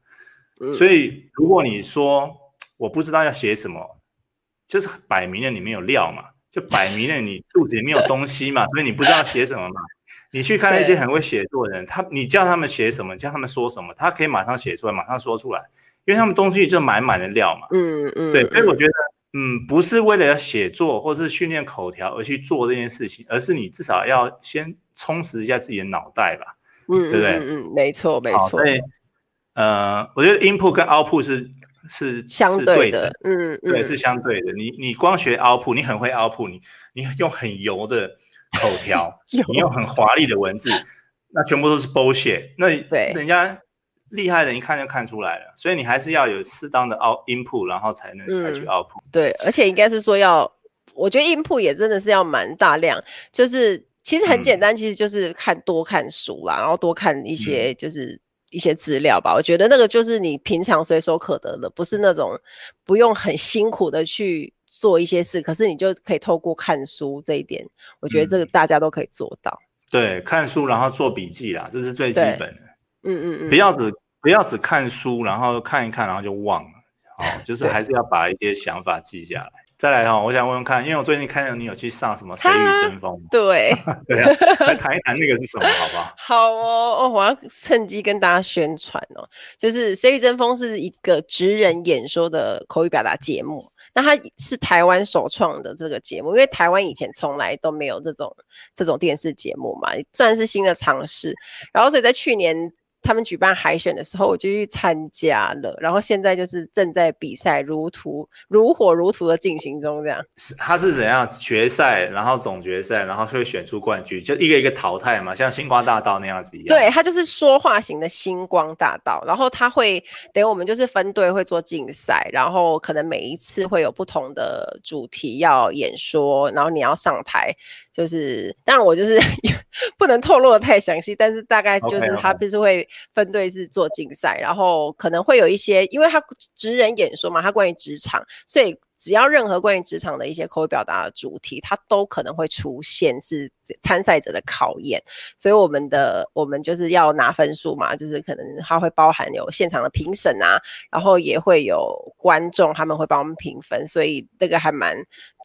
所以如果你说我不知道要写什么，就是摆明了你没有料嘛，就摆明了你肚子里没有东西嘛，所以你不知道写什么嘛。你去看那些很会写作的人，他你叫他们写什么，叫他们说什么，他可以马上写出来，马上说出来，因为他们东西就满满的料嘛。嗯嗯，对，所以我觉得，嗯，不是为了要写作或是训练口条而去做这件事情，而是你至少要先充实一下自己的脑袋吧。嗯，对不对？嗯，没错没错。所以，呃，我觉得 input 跟 output 是是相对的。嗯嗯，对，是相对的。你你光学 output，你很会 output，你你用很油的。口条，你用很华丽的文字，那全部都是 bullshit。那对人家厉害的，一看就看出来了。所以你还是要有适当的 out input，然后才能采取 output。对，而且应该是说要，我觉得 input 也真的是要蛮大量，就是其实很简单，其实就是看多看书啦，然后多看一些就是一些资料吧。我觉得那个就是你平常随手可得的，不是那种不用很辛苦的去做一些事，可是你就可以透过看书这一点，我觉得这个大家都可以做到。对，看书然后做笔记啦，这是最基本的。嗯嗯嗯，不要只不要只看书，然后看一看，然后就忘了。哦，就是还是要把一些想法记下来。再来哈，我想问问看，因为我最近看到你有去上什么《谁与争锋》？对，对啊，来 谈一谈那个是什么，好不好？好哦，哦，我要趁机跟大家宣传哦，就是《谁与争锋》是一个职人演说的口语表达节目。那它是台湾首创的这个节目，因为台湾以前从来都没有这种这种电视节目嘛，算是新的尝试。然后所以在去年。他们举办海选的时候，我就去参加了。然后现在就是正在比赛，如图如火如荼的进行中。这样，他是怎样决赛，然后总决赛，然后会选出冠军，就一个一个淘汰嘛，像星光大道那样子一样。对，他就是说话型的星光大道。然后他会等于我们就是分队会做竞赛，然后可能每一次会有不同的主题要演说，然后你要上台。就是，当然我就是 不能透露的太详细，但是大概就是他不是会分队是做竞赛.然后可能会有一些，因为他职人演说嘛，他关于职场，所以只要任何关于职场的一些口语表达的主题，他都可能会出现是参赛者的考验，所以我们的我们就是要拿分数嘛，就是可能他会包含有现场的评审啊，然后也会有观众他们会帮我们评分，所以这个还蛮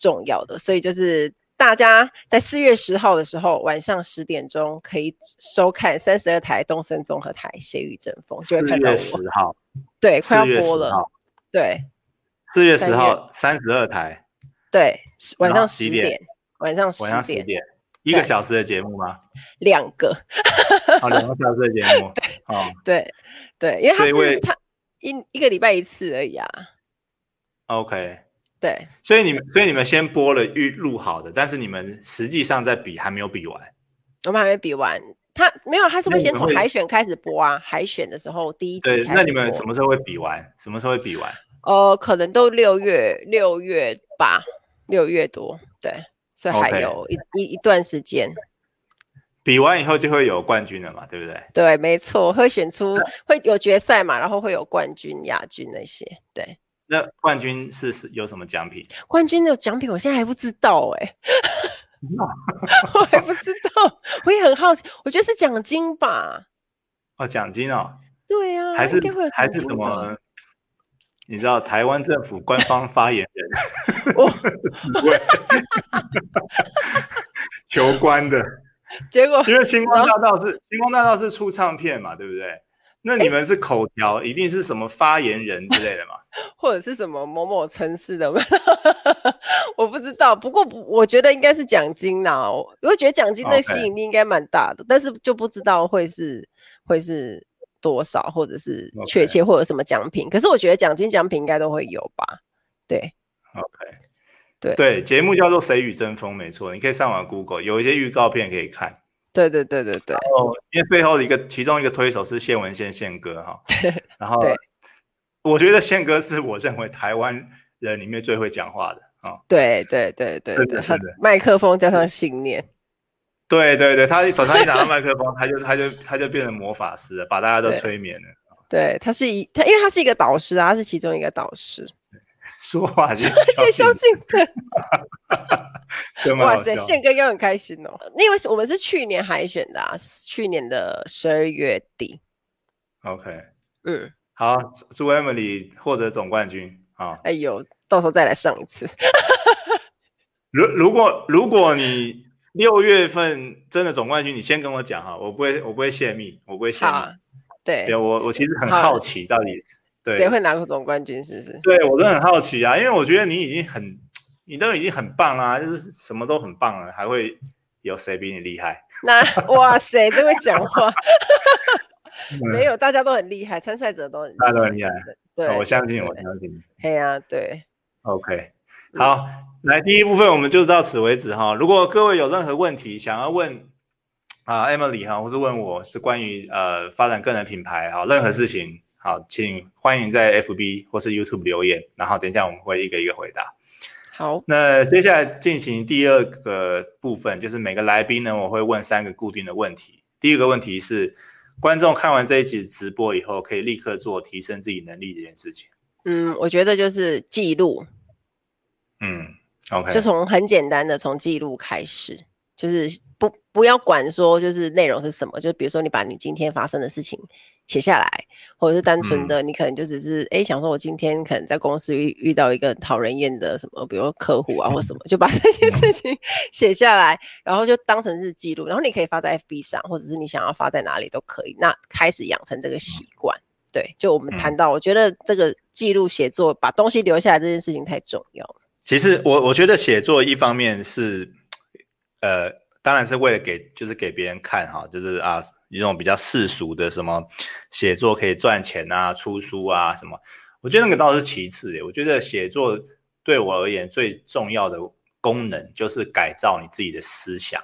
重要的，所以就是。大家在四月十号的时候晚上十点钟可以收看三十二台东森综合台《谁与争锋》，就会看到我。十号，对，快要播了。对，四月十号三十二台。对，晚上十点。晚上十点。点。一个小时的节目吗？两个。好，两个小时的节目。哦，对对，因为他是他一一个礼拜一次而已啊。OK。对，所以你们，所以你们先播了预录好的，但是你们实际上在比还没有比完。我们还没比完，他没有，他是不是先从海选开始播啊？海选的时候第一集。对，那你们什么时候会比完？什么时候会比完？呃，可能都六月六月吧，六月多，对，所以还有一.一一段时间。比完以后就会有冠军了嘛，对不对？对，没错，会选出会有决赛嘛，然后会有冠军、亚军那些，对。那冠军是是有什么奖品？冠军的奖品我现在还不知道哎、欸，我还不知道，我也很好奇，我觉得是奖金吧。哦，奖金哦。对呀、啊，还是还是什么？你知道台湾政府官方 发言人，我求官的。结果因为星光大道是星光大道是出唱片嘛，对不对？那你们是口条，欸、一定是什么发言人之类的吗？或者是什么某某城市的？我不知道。不过我觉得应该是奖金呐，我觉得奖金的吸引力应该蛮大的.但是就不知道会是会是多少，或者是确切或者什么奖品。可是我觉得奖金奖品应该都会有吧？对，OK，对对，节目叫做《谁与争锋》，没错，你可以上网 Google，有一些预告片可以看。对对对对对，哦，因为背后的一个其中一个推手是谢文宪宪哥哈，然后我觉得宪哥是我认为台湾人里面最会讲话的啊，对对对对对，他麦克风加上信念，对对对，他手上一拿到麦克风，他就他就他就变成魔法师了，把大家都催眠了。对，他是一他，因为他是一个导师啊，他是其中一个导师。说话就萧敬腾，哇塞，宪哥应该很开心哦。因为我们是去年海选的啊，去年的十二月底。OK，嗯，好，祝 Emily 获得总冠军啊！哎呦，到时候再来上一次。如如果如果你六月份真的总冠军，你先跟我讲哈，我不会我不会泄密，我不会泄密。对，我我其实很好奇到底。对，谁会拿过总冠军？是不是？对，我都很好奇啊，因为我觉得你已经很，你都已经很棒啊，就是什么都很棒了，还会有谁比你厉害？那哇塞，这会讲话，没有，大家都很厉害，参赛者都很，大家都很厉害。对，我相信，我相信。对啊，对。OK，好，来第一部分我们就到此为止哈。如果各位有任何问题想要问啊，Emily 哈，或是问我是关于呃发展个人品牌哈，任何事情。好，请欢迎在 FB 或是 YouTube 留言，然后等一下我们会一个一个回答。好，那接下来进行第二个部分，就是每个来宾呢，我会问三个固定的问题。第一个问题是，观众看完这一集直播以后，可以立刻做提升自己能力这件事情。嗯，我觉得就是记录。嗯，OK，就从很简单的从记录开始。就是不不要管说就是内容是什么，就比如说你把你今天发生的事情写下来，或者是单纯的你可能就只是哎、嗯、想说我今天可能在公司遇遇到一个讨人厌的什么，比如说客户啊或什么，就把这些事情写下来，然后就当成是记录，然后你可以发在 FB 上，或者是你想要发在哪里都可以。那开始养成这个习惯，对，就我们谈到，我觉得这个记录写作把东西留下来这件事情太重要了。其实我我觉得写作一方面是。呃，当然是为了给，就是给别人看哈，就是啊，一种比较世俗的什么写作可以赚钱啊，出书啊什么，我觉得那个倒是其次的。我觉得写作对我而言最重要的功能就是改造你自己的思想。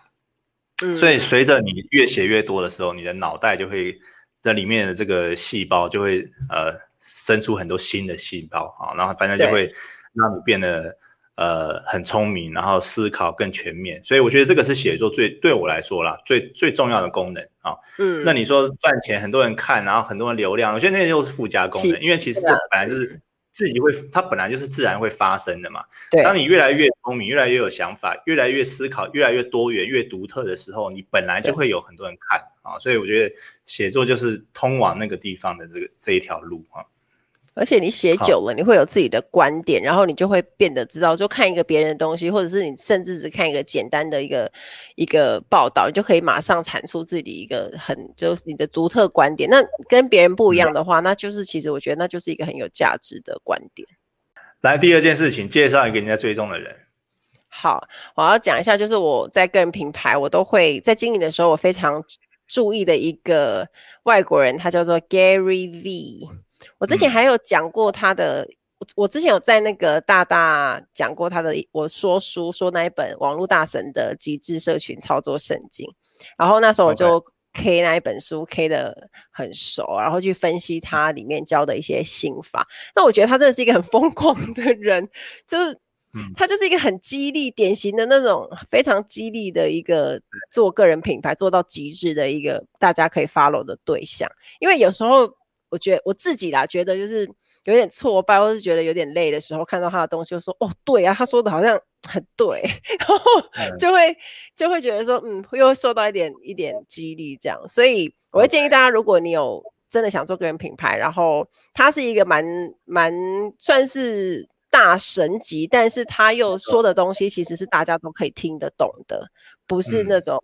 嗯，所以随着你越写越多的时候，你的脑袋就会在里面的这个细胞就会呃生出很多新的细胞啊，然后反正就会让你变得。呃，很聪明，然后思考更全面，所以我觉得这个是写作最对我来说啦，最最重要的功能啊。嗯，那你说赚钱，很多人看，然后很多人流量，我觉得那些都是附加功能，因为其实这本来就是自己会，它本来就是自然会发生的嘛。对，当你越来越聪明，越来越有想法，越来越思考，越来越多元、越独特的时候，你本来就会有很多人看啊。所以我觉得写作就是通往那个地方的这个这一条路啊。而且你写久了，你会有自己的观点，然后你就会变得知道，就看一个别人的东西，或者是你甚至只看一个简单的一个一个报道，你就可以马上产出自己一个很就是你的独特观点。那跟别人不一样的话，嗯、那就是其实我觉得那就是一个很有价值的观点。来，第二件事情，介绍一个人家追踪的人。好，我要讲一下，就是我在个人品牌，我都会在经营的时候，我非常注意的一个外国人，他叫做 Gary V。我之前还有讲过他的，嗯、我之前有在那个大大讲过他的，我说书说那一本网络大神的极致社群操作圣经，然后那时候我就 K 那一本书 K 的很熟，然后去分析他里面教的一些心法。那我觉得他真的是一个很疯狂的人，就是他就是一个很激励，典型的那种非常激励的一个做个人品牌做到极致的一个大家可以 follow 的对象，因为有时候。我觉得我自己啦，觉得就是有点挫败，或是觉得有点累的时候，看到他的东西，就说：“哦，对啊，他说的好像很对。”然后就会就会觉得说：“嗯，又会受到一点一点激励，这样。”所以我会建议大家，如果你有真的想做个人品牌，然后他是一个蛮蛮算是大神级，但是他又说的东西其实是大家都可以听得懂的，不是那种。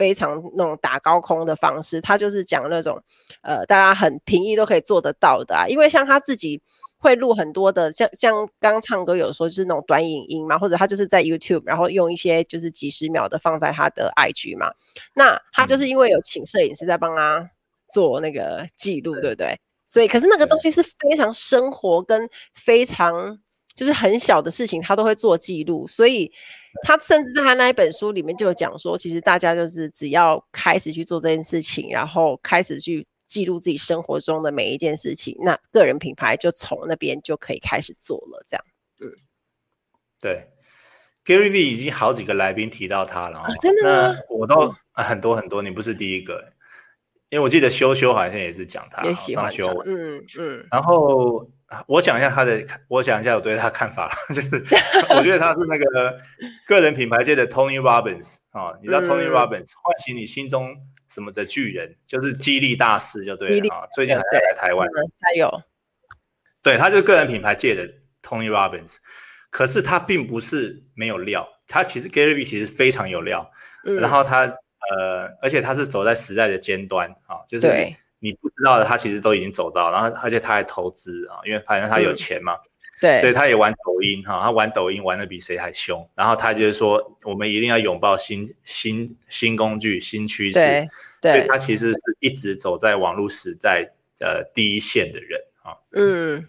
非常那种打高空的方式，他就是讲那种，呃，大家很平易都可以做得到的啊。因为像他自己会录很多的，像像刚唱歌有时候就是那种短影音嘛，或者他就是在 YouTube，然后用一些就是几十秒的放在他的 IG 嘛。那他就是因为有请摄影师在帮他做那个记录，对不对？所以，可是那个东西是非常生活跟非常就是很小的事情，他都会做记录，所以。他甚至在他那一本书里面就有讲说，其实大家就是只要开始去做这件事情，然后开始去记录自己生活中的每一件事情，那个人品牌就从那边就可以开始做了。这样，嗯，对，Gary V 已经好几个来宾提到他了，哦，啊，真的吗？我都很多很多，你不是第一个，因为我记得修修好像也是讲他，也喜欢修文，嗯嗯，然后。我讲一下他的，我讲一下我对他的看法，就是我觉得他是那个个人品牌界的 Tony Robbins 啊，你知道 Tony Robbins 唤醒你心中什么的巨人，就是激励大师就对了啊。最近还在来台湾，他有，对，他就是个人品牌界的 Tony Robbins，可是他并不是没有料，他其实 Gary V 其实非常有料，然后他呃，而且他是走在时代的尖端啊，就是。你不知道的，他其实都已经走到，然后而且他还投资啊，因为反正他有钱嘛，嗯、对，所以他也玩抖音哈，他玩抖音玩的比谁还凶，然后他就是说，我们一定要拥抱新新新工具、新趋势，所以他其实是一直走在网络时代呃第一线的人啊，嗯，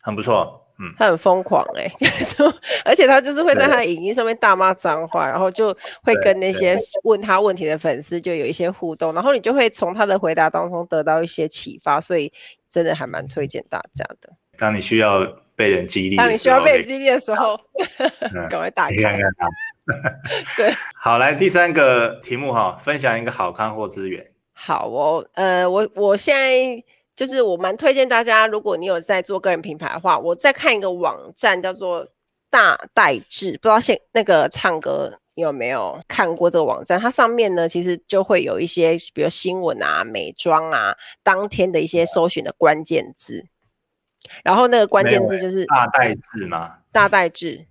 很不错。嗯，他很疯狂哎、欸，而且他就是会在他的影音上面大骂脏话，然后就会跟那些问他问题的粉丝就有一些互动，然后你就会从他的回答当中得到一些启发，所以真的还蛮推荐大家的。当你需要被人激励，当你需要被人激励的时候，赶快打开看看他。对，好，来第三个题目哈，分享一个好康或资源。好哦，呃，我我现在就是我蛮推荐大家，如果你有在做个人品牌的话，我在看一个网站叫做大代志，不知道现那个唱歌你有没有看过这个网站？它上面呢，其实就会有一些，比如新闻啊、美妆啊，当天的一些搜寻的关键字。然后那个关键字就是大代志吗？大代志。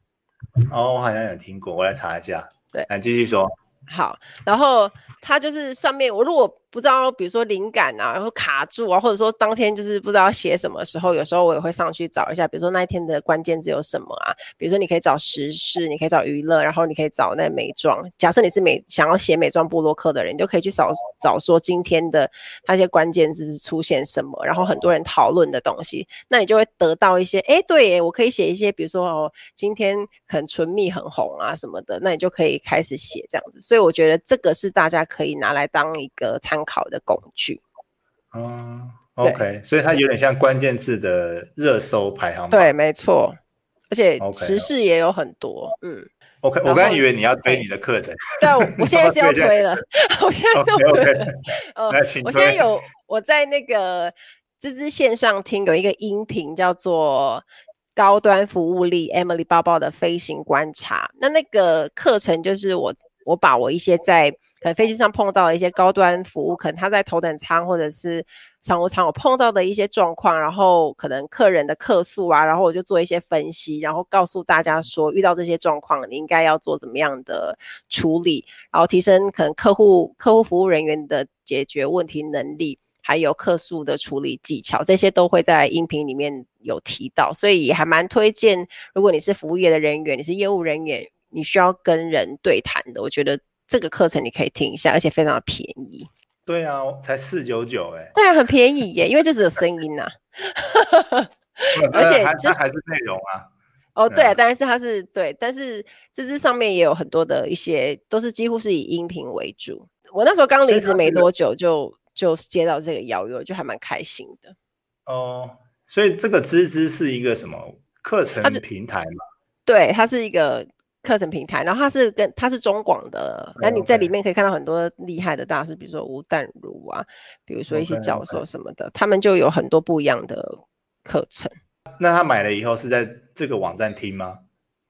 哦，我好像有听过，我来查一下。对，来继续说。好，然后它就是上面，我如果不知道，比如说灵感啊，然后卡住啊，或者说当天就是不知道写什么时候，有时候我也会上去找一下，比如说那一天的关键字有什么啊？比如说你可以找时事，你可以找娱乐，然后你可以找那美妆。假设你是美想要写美妆部落客的人，你就可以去找找说今天的那些关键字是出现什么，然后很多人讨论的东西，那你就会得到一些，哎，对耶，我可以写一些，比如说哦，今天可能唇蜜很红啊什么的，那你就可以开始写这样子。所以我觉得这个是大家可以拿来当一个参。考的工具，嗯，OK，所以它有点像关键字的热搜排行榜，对，没错，而且时事也有很多，okay, 嗯，OK，我刚才以为你要推你的课程，对啊，我现在是要 推了，我现在要推了，呃，我现在有我在那个吱吱线上听有一个音频叫做高端服务力 Emily 包包的飞行观察，那那个课程就是我我把我一些在可能飞机上碰到的一些高端服务，可能他在头等舱或者是商务舱，我碰到的一些状况，然后可能客人的客诉啊，然后我就做一些分析，然后告诉大家说，遇到这些状况，你应该要做怎么样的处理，然后提升可能客户客户服务人员的解决问题能力，还有客诉的处理技巧，这些都会在音频里面有提到，所以还蛮推荐，如果你是服务业的人员，你是业务人员，你需要跟人对谈的，我觉得。这个课程你可以听一下，而且非常的便宜。对啊，才四九九哎。对啊，很便宜耶，因为就只有声音呐、啊。而且它就还是内容啊。哦，对啊，但是它是对，但是这支上面也有很多的一些，都是几乎是以音频为主。我那时候刚离职没多久就，就就接到这个邀约，就还蛮开心的。哦，所以这个吱吱是一个什么课程平台嘛？对，它是一个。课程平台，然后它是跟它是中广的，那、嗯、你在里面可以看到很多厉害的大师，比如说吴淡如啊，比如说一些教授什么的，okay, okay. 他们就有很多不一样的课程。那他买了以后是在这个网站听吗？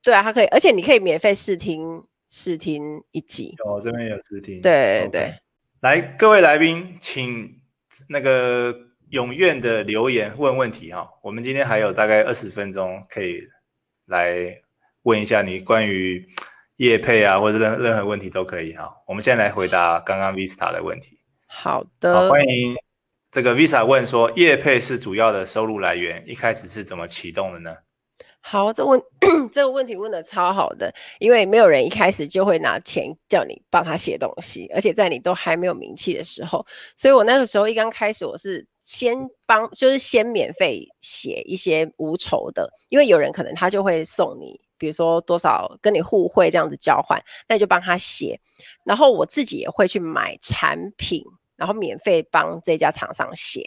对啊，他可以，而且你可以免费试听试听一集。哦，这边有试听。对对、okay. 来各位来宾，请那个踊跃的留言问问题哈，我们今天还有大概二十分钟可以来。问一下你关于业配啊，或者任任何问题都可以哈。我们现在来回答刚刚 Vista 的问题。好的，好，欢迎这个 Vista 问说，业配是主要的收入来源，一开始是怎么启动的呢？好，这问这个问题问的超好的，因为没有人一开始就会拿钱叫你帮他写东西，而且在你都还没有名气的时候，所以我那个时候一刚开始我是。先帮，就是先免费写一些无酬的，因为有人可能他就会送你，比如说多少跟你互惠这样子交换，那你就帮他写，然后我自己也会去买产品，然后免费帮这家厂商写。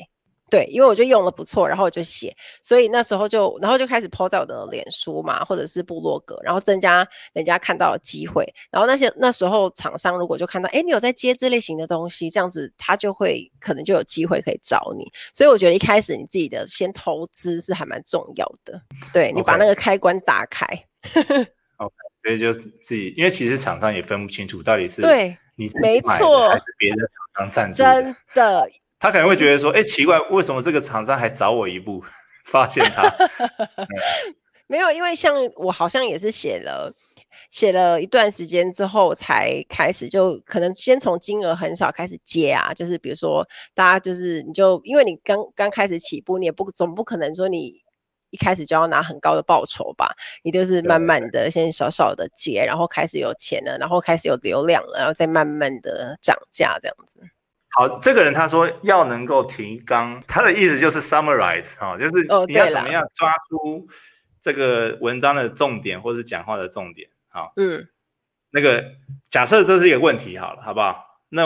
对，因为我就用了不错，然后我就写，所以那时候就，然后就开始 po 在我的脸书嘛，或者是部落格，然后增加人家看到的机会。然后那些那时候厂商如果就看到，哎，你有在接这类型的东西，这样子他就会可能就有机会可以找你。所以我觉得一开始你自己的先投资是还蛮重要的，对，你把那个开关打开。OK，所以就自己，因为其实厂商也分不清楚到底是对你没错还是别的厂商赞助真的。他可能会觉得说：“哎，奇怪，为什么这个厂商还早我一步发现他？”嗯、没有，因为像我好像也是写了写了一段时间之后才开始，就可能先从金额很少开始接啊，就是比如说大家就是你就因为你刚刚开始起步，你也不总不可能说你一开始就要拿很高的报酬吧？你就是慢慢的先少少的结，然后开始有钱了，然后开始有流量了，然后再慢慢的涨价这样子。好，这个人他说要能够提纲，他的意思就是 summarize 哈、哦，就是你要怎么样抓出这个文章的重点，或是讲话的重点。好，嗯，那个假设这是一个问题，好了，好不好？那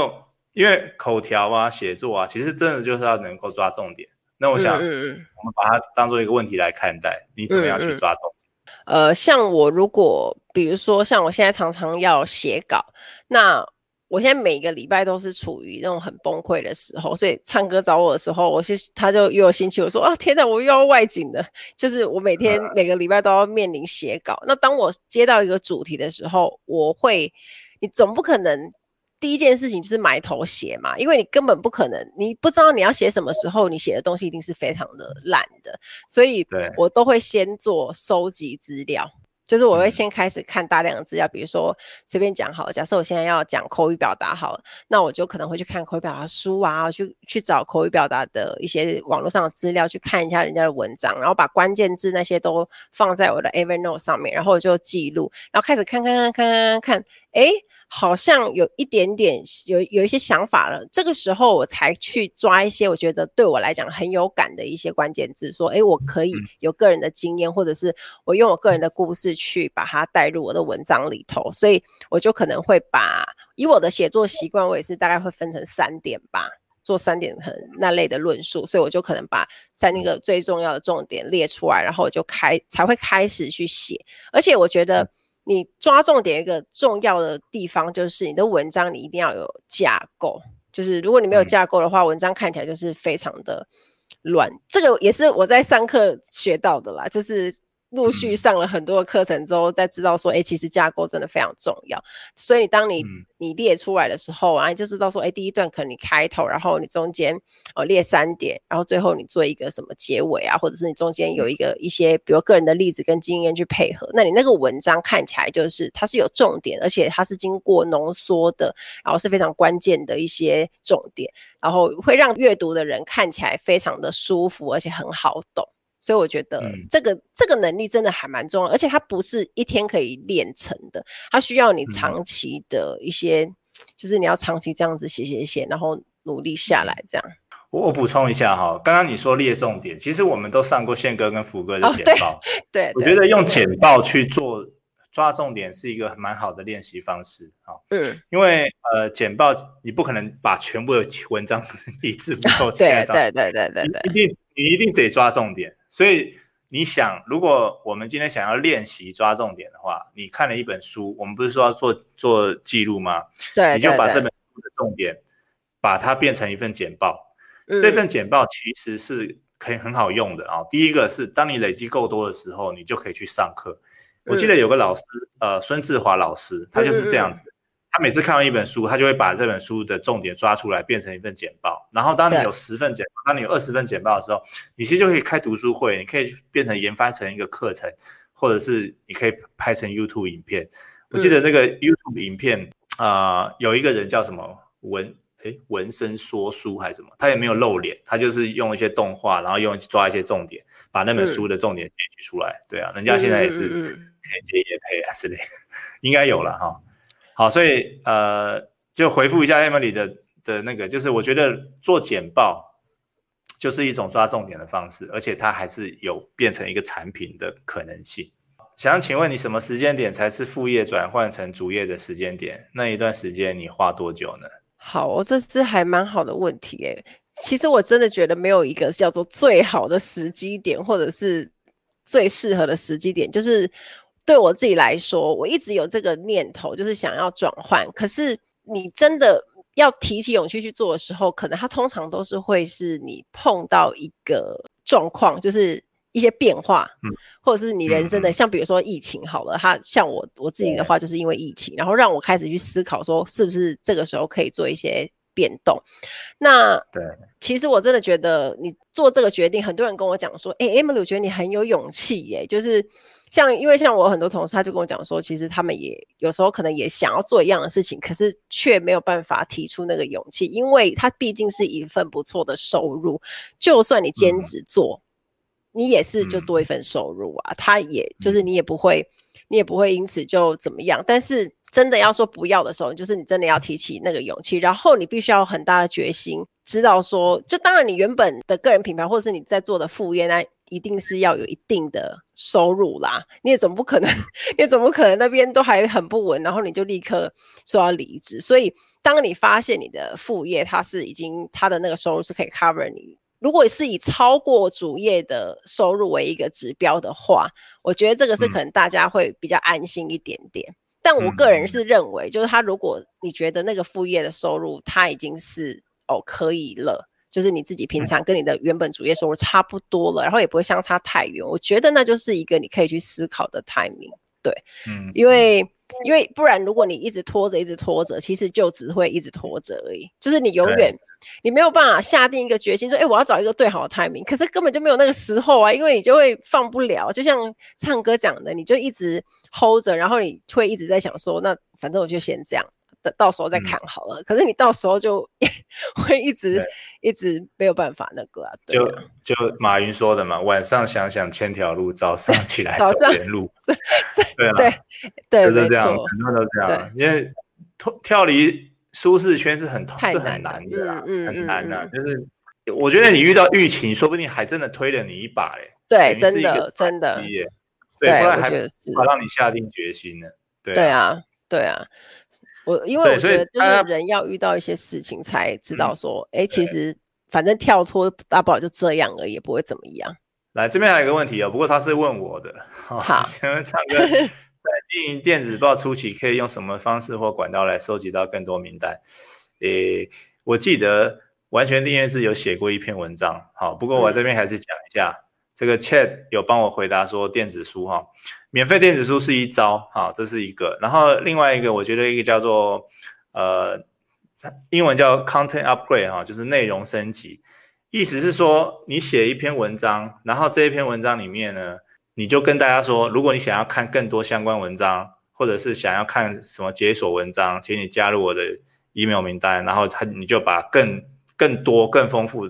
因为口条啊、写作啊，其实真的就是要能够抓重点，那我想，我们把它当做一个问题来看待，你怎么样去抓重点？呃，像我如果比如说像我现在常常要写稿，那我现在每个礼拜都是处于那种很崩溃的时候，所以唱歌找我的时候，我就他就又有心情，我说啊天哪，我又要外景了，就是我每天 每个礼拜都要面临写稿。那当我接到一个主题的时候，我会，你总不可能第一件事情就是埋头写嘛，因为你根本不可能，你不知道你要写什么时候，你写的东西一定是非常的烂的，所以我都会先做收集资料。就是我会先开始看大量的资料，比如说随便讲好了，假设我现在要讲口语表达好了，那我就可能会去看口语表达书啊，去去找口语表达的一些网络上的资料，去看一下人家的文章，然后把关键字那些都放在我的 Evernote 上面，然后我就记录，然后开始看看看看看看，诶。好像有一点点有有一些想法了，这个时候我才去抓一些我觉得对我来讲很有感的一些关键字，说，诶，我可以有个人的经验，或者是我用我个人的故事去把它带入我的文章里头，所以我就可能会把以我的写作习惯，我也是大概会分成三点吧，做三点很那类的论述，所以我就可能把三那个最重要的重点列出来，然后我就开才会开始去写，而且我觉得。你抓重点一个重要的地方就是你的文章，你一定要有架构。就是如果你没有架构的话，文章看起来就是非常的乱。这个也是我在上课学到的啦，就是。陆续上了很多的课程之后，再知道说，哎、欸，其实架构真的非常重要。所以，当你你列出来的时候啊，你就知道说，哎、欸，第一段可能你开头，然后你中间哦列三点，然后最后你做一个什么结尾啊，或者是你中间有一个一些，比如个人的例子跟经验去配合，那你那个文章看起来就是它是有重点，而且它是经过浓缩的，然后是非常关键的一些重点，然后会让阅读的人看起来非常的舒服，而且很好懂。所以我觉得这个、嗯、这个能力真的还蛮重要，而且它不是一天可以练成的，它需要你长期的一些，嗯、就是你要长期这样子写写写，然后努力下来这样。我我补充一下哈，刚刚你说列重点，其实我们都上过宪哥跟福哥的简报，哦、对，对，我觉得用简报去做抓重点是一个蛮好的练习方式啊。嗯，因为呃简报你不可能把全部的文章 一字不漏贴上，对对对对对，一定你一定得抓重点。所以你想，如果我们今天想要练习抓重点的话，你看了一本书，我们不是说要做做记录吗？对，你就把这本书的重点，把它变成一份简报。这份简报其实是可以很好用的啊。第一个是，当你累积够多的时候，你就可以去上课。我记得有个老师，呃，孙志华老师，他就是这样子。他每次看完一本书，他就会把这本书的重点抓出来，变成一份简报。然后，当你有十份简报，当你有二十份简报的时候，你其实就可以开读书会，你可以变成研发成一个课程，或者是你可以拍成 YouTube 影片。我记得那个 YouTube 影片啊、呃，有一个人叫什么文诶纹身说书还是什么，他也没有露脸，他就是用一些动画，然后用抓一些重点，把那本书的重点截取出来。对啊，人家现在也是可以接业配啊之类，应该有了哈。好，所以呃，就回复一下 Emily 的的那个，就是我觉得做简报就是一种抓重点的方式，而且它还是有变成一个产品的可能性。想请问你什么时间点才是副业转换成主业的时间点？那一段时间你花多久呢？好，这是还蛮好的问题诶。其实我真的觉得没有一个叫做最好的时机点，或者是最适合的时机点，就是。对我自己来说，我一直有这个念头，就是想要转换。可是你真的要提起勇气去做的时候，可能它通常都是会是你碰到一个状况，就是一些变化，嗯，或者是你人生的，像比如说疫情好了，它像我我自己的话，就是因为疫情，然后让我开始去思考说，是不是这个时候可以做一些变动。那对，其实我真的觉得你做这个决定，很多人跟我讲说，哎，Emily，我觉得你很有勇气耶，就是。像，因为像我很多同事，他就跟我讲说，其实他们也有时候可能也想要做一样的事情，可是却没有办法提出那个勇气，因为他毕竟是一份不错的收入，就算你兼职做，你也是就多一份收入啊，他也就是你也不会，你也不会因此就怎么样。但是真的要说不要的时候，就是你真的要提起那个勇气，然后你必须要有很大的决心，知道说，就当然你原本的个人品牌或者是你在做的副业那。一定是要有一定的收入啦，你也总不可能，你也总不可能那边都还很不稳，然后你就立刻说要离职。所以，当你发现你的副业它是已经它的那个收入是可以 cover 你如果是以超过主业的收入为一个指标的话，我觉得这个是可能大家会比较安心一点点。嗯、但我个人是认为，就是他如果你觉得那个副业的收入他已经是哦可以了，就是你自己平常跟你的原本主业收入差不多了，然后也不会相差太远，我觉得那就是一个你可以去思考的 timing。对，嗯，因为。因为不然，如果你一直拖着，一直拖着，其实就只会一直拖着而已。就是你永远，你没有办法下定一个决心，说，哎，我要找一个最好的 timing。可是根本就没有那个时候啊，因为你就会放不了。就像唱歌讲的，你就一直 hold 着，然后你会一直在想说，那反正我就先这样。等到时候再看好了，嗯、可是你到时候就 会一直一直没有办法那个啊。就就马云说的嘛，晚上想想千条路，早上 起来走原路。对对对，对就是这样，很多人都这样。因为脱跳离舒适圈是很是很难的啊，嗯、很难的、啊。就是我觉得你遇到疫情，说不定还真的推了你一把嘞。对，真的真的。对，后来还还让你下定决心呢。对啊，对啊。我因为我觉得就是人要遇到一些事情才知道说，哎、嗯，其实反正跳脱大不了就这样了，也不会怎么样。来这边还有一个问题哦，不过他是问我的。好，请问唱歌 在经营电子报初期可以用什么方式或管道来收集到更多名单？诶，我记得完全订阅制有写过一篇文章，好，不过我这边还是讲一下。嗯这个 chat 有帮我回答说，电子书哈，免费电子书是一招哈，这是一个。然后另外一个，我觉得一个叫做呃，英文叫 content upgrade 哈，就是内容升级。意思是说，你写一篇文章，然后这一篇文章里面呢，你就跟大家说，如果你想要看更多相关文章，或者是想要看什么解锁文章，请你加入我的 email 名单，然后他你就把更更多、更丰富。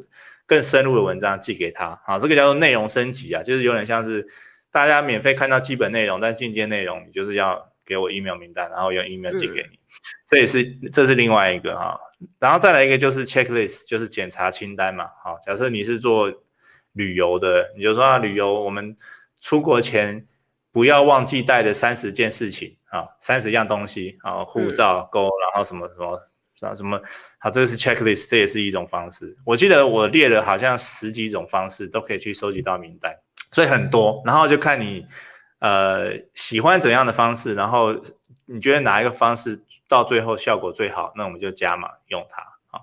更深入的文章寄给他，好，这个叫做内容升级啊，就是有点像是大家免费看到基本内容，但进阶内容你就是要给我 email 名单，然后用 email 寄给你，嗯、这也是这是另外一个哈，然后再来一个就是 checklist，就是检查清单嘛，好，假设你是做旅游的，你就说啊，旅游我们出国前不要忘记带的三十件事情。啊，三十样东西啊，护照勾，然后什么什么。啊，什么？好，这个是 checklist，这也是一种方式。我记得我列了好像十几种方式，都可以去收集到名单，所以很多。然后就看你，呃，喜欢怎样的方式，然后你觉得哪一个方式到最后效果最好，那我们就加码用它。啊，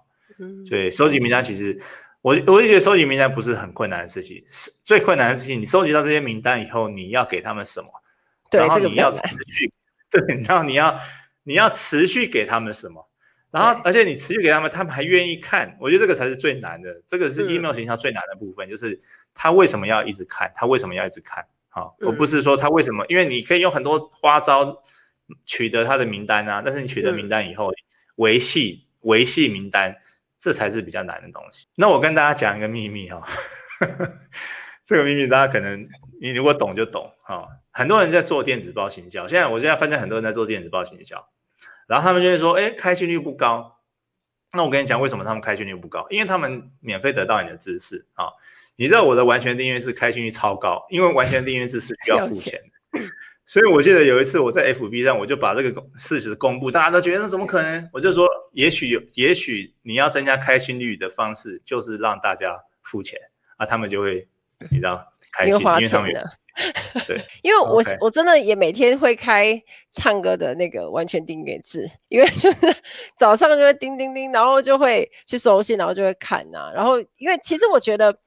所以收集名单其实，我我就觉得收集名单不是很困难的事情，是最困难的事情。你收集到这些名单以后，你要给他们什么？对，然后你要持续，对，然后你要你要持续给他们什么？然后，而且你持续给他们，他们还愿意看，我觉得这个才是最难的。这个是 email 行销最难的部分，就是他为什么要一直看，他为什么要一直看？好，我不是说他为什么，因为你可以用很多花招取得他的名单啊，但是你取得名单以后，维系维系名单，这才是比较难的东西。那我跟大家讲一个秘密哈，这个秘密大家可能你如果懂就懂哈。很多人在做电子报行销，现在我现在发现很多人在做电子报行销。然后他们就会说，哎，开心率不高。那我跟你讲，为什么他们开心率不高？因为他们免费得到你的知识啊。你知道我的完全订阅是开心率超高，因为完全订阅制是需要付钱的。所以我记得有一次我在 FB 上，我就把这个事实公布，大家都觉得那怎么可能？我就说，也许有，也许你要增加开心率的方式，就是让大家付钱啊，他们就会，你知道，开心，因为他们有。对，因为我 Okay. 我真的也每天会开唱歌的那个完全订阅制，因为就是 早上就会叮叮叮，然后就会去收信，然后就会看呐、啊。然后因为其实我觉得，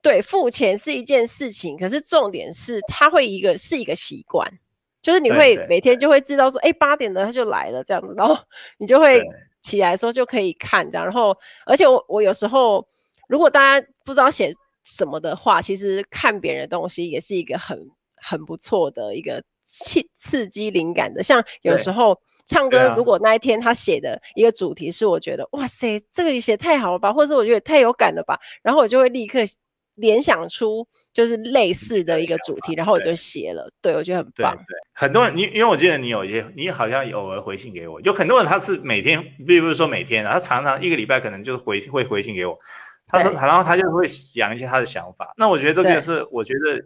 对，付钱是一件事情，可是重点是它会一个是一个习惯，就是你会每天就会知道说，哎，八点了他就来了这样子，然后 你就会起来的时候就可以看这样。然后而且我我有时候如果大家不知道写。什么的话，其实看别人的东西也是一个很很不错的一个刺刺激灵感的。像有时候唱歌，如果那一天他写的一个主题是我觉得、啊、哇塞，这个写太好了吧，或者是我觉得太有感了吧，然后我就会立刻联想出就是类似的一个主题，然后我就写了。对，对我觉得很棒。对，对很多人你因为我记得你有一些，你好像偶尔回信给我，有很多人他是每天，并不是说每天，他常常一个礼拜可能就回会回信给我。他说，然后他就会讲一些他的想法。那我觉得这个是，我觉得，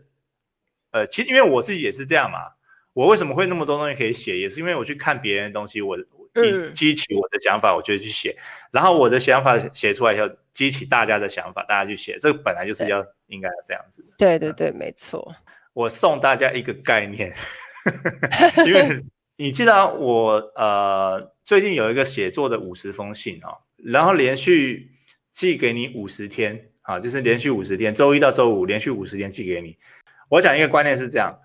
呃，其实因为我自己也是这样嘛。我为什么会那么多东西可以写，也是因为我去看别人的东西，我以激起我的想法，我就去写，嗯、然后我的想法写出来以后，激起大家的想法，大家去写，这个本来就是要应该要这样子。对对对，没错。我送大家一个概念，因为 你记得我呃最近有一个写作的五十封信啊、哦，然后连续寄给你五十天啊，就是连续五十天，周一到周五连续五十天寄给你。我讲一个观念是这样，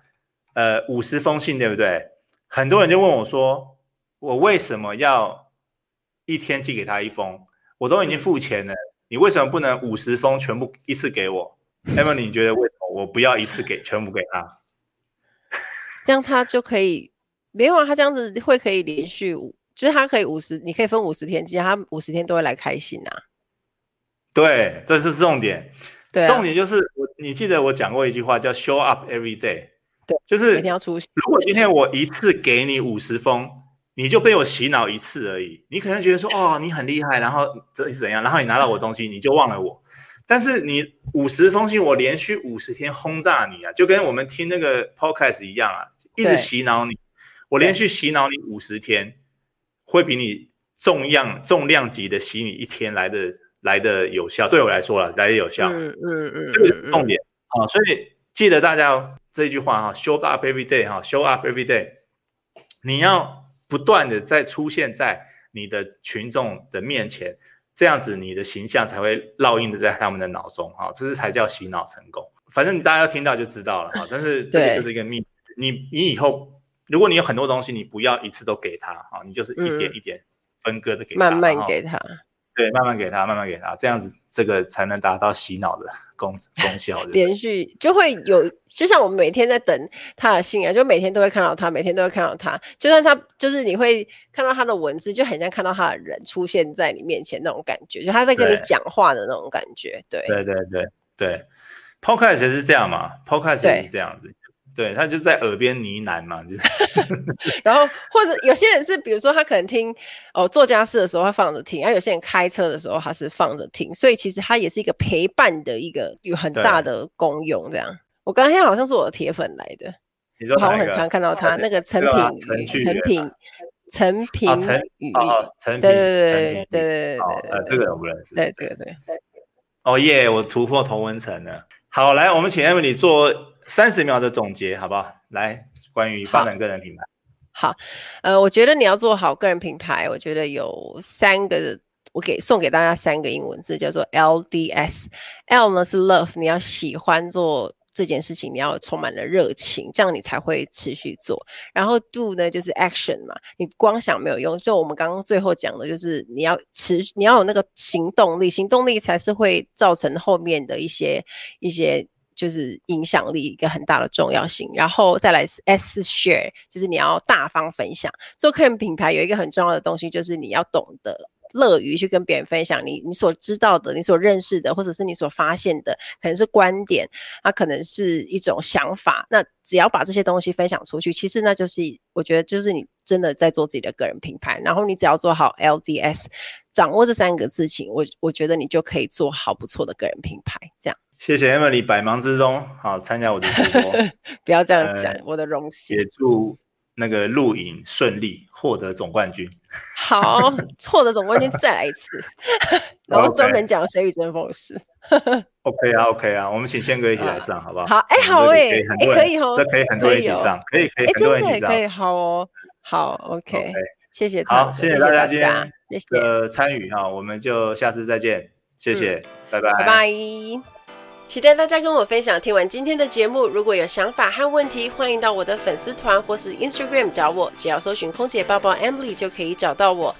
呃，五十封信对不对？很多人就问我说。我为什么要一天寄给他一封？我都已经付钱了，你为什么不能五十封全部一次给我？Emily，你觉得为什么我不要一次给全部给他？这样他就可以没有啊？他这样子会可以连续五，就是他可以五十，你可以分五十天寄，他五十天都会来开信啊。对，这是重点。对啊，重点就是我，你记得我讲过一句话叫 “show up every day”，对，就是一定要出现。如果今天我一次给你五十封。你就被我洗脑一次而已，你可能觉得说，哦，你很厉害，然后这是怎样，然后你拿到我东西，你就忘了我。但是你五十封信，我连续五十天轰炸你啊，就跟我们听那个 podcast 一样啊，一直洗脑你。我连续洗脑你五十天，会比你重量重量级的洗你一天来的来的有效。对我来说了，来的有效。嗯嗯嗯，这个是重点啊。所以记得大家这句话哈，show up every day 哈，show up every day，你要。不断的在出现在你的群众的面前，这样子你的形象才会烙印的在他们的脑中，哈，这是才叫洗脑成功。反正大家要听到就知道了，哈。但是这个就是一个秘密，你你以后如果你有很多东西，你不要一次都给他，哈，你就是一点一点分割的给他，慢慢给他。对，慢慢给他，慢慢给他，这样子这个才能达到洗脑的 功功效。连续就会有，就像我们每天在等他的信啊，就每天都会看到他，每天都会看到他。就算他就是你会看到他的文字，就很像看到他的人出现在你面前那种感觉，就他在跟你讲话的那种感觉。对，对，对，对，对。Podcast 也是这样嘛，Podcast 也是这样子。对，他就在耳边呢喃嘛，就是，然后或者有些人是，比如说他可能听哦做家事的时候他放着听，然后有些人开车的时候他是放着听，所以其实他也是一个陪伴的一个有很大的功用。这样，我刚才好像是我的铁粉来的，你说好像很常看到他那个成品成品成品语录，成品对对对对对对，呃，这个我不认识，对这个对，哦耶，我突破同温层了。好，来我们请 Emily 做。三十秒的总结，好不好？来，关于发展个人品牌。好，好，呃，我觉得你要做好个人品牌，我觉得有三个，我给送给大家三个英文字，叫做 LDS。L 呢是 Love，你要喜欢做这件事情，你要充满了热情，这样你才会持续做。然后 Do 呢就是 Action 嘛，你光想没有用，就我们刚刚最后讲的，就是你要持，你要有那个行动力，行动力才是会造成后面的一些一些。就是影响力一个很大的重要性，然后再来是 S share，就是你要大方分享。做个人品牌有一个很重要的东西，就是你要懂得乐于去跟别人分享你你所知道的、你所认识的，或者是你所发现的，可能是观点，它可能是一种想法。那只要把这些东西分享出去，其实那就是我觉得就是你真的在做自己的个人品牌。然后你只要做好 LDS，掌握这三个事情，我我觉得你就可以做好不错的个人品牌。这样。谢谢 Emily 百忙之中好参加我的直播，不要这样讲，呃、我的荣幸。也祝那个录影顺利，获得总冠军。好，获得总冠军再来一次，然后专门讲谁与争锋是。OK 啊，OK 啊，我们请宪哥一起来上，好不好？好，哎、欸，好哎、欸，哎，可以哦，这可以很多人一起上，可以可以，很多人一起上，可以好哦，好，OK，, 谢谢，好，谢谢大家今天的参与哈，我们就下次再见，谢谢，拜，拜拜。期待大家跟我分享。听完今天的节目，如果有想法和问题，欢迎到我的粉丝团或是 Instagram 找我，只要搜寻“空姐抱抱 Emily” 就可以找到我。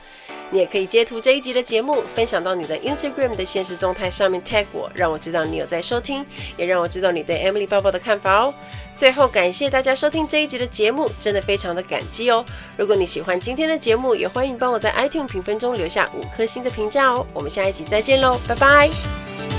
你也可以截图这一集的节目，分享到你的 Instagram 的现实动态上面 tag 我，让我知道你有在收听，也让我知道你对 Emily 抱抱的看法哦。最后，感谢大家收听这一集的节目，真的非常的感激哦。如果你喜欢今天的节目，也欢迎帮我在 iTunes 评分中留下五颗星的评价哦。我们下一集再见喽，拜拜。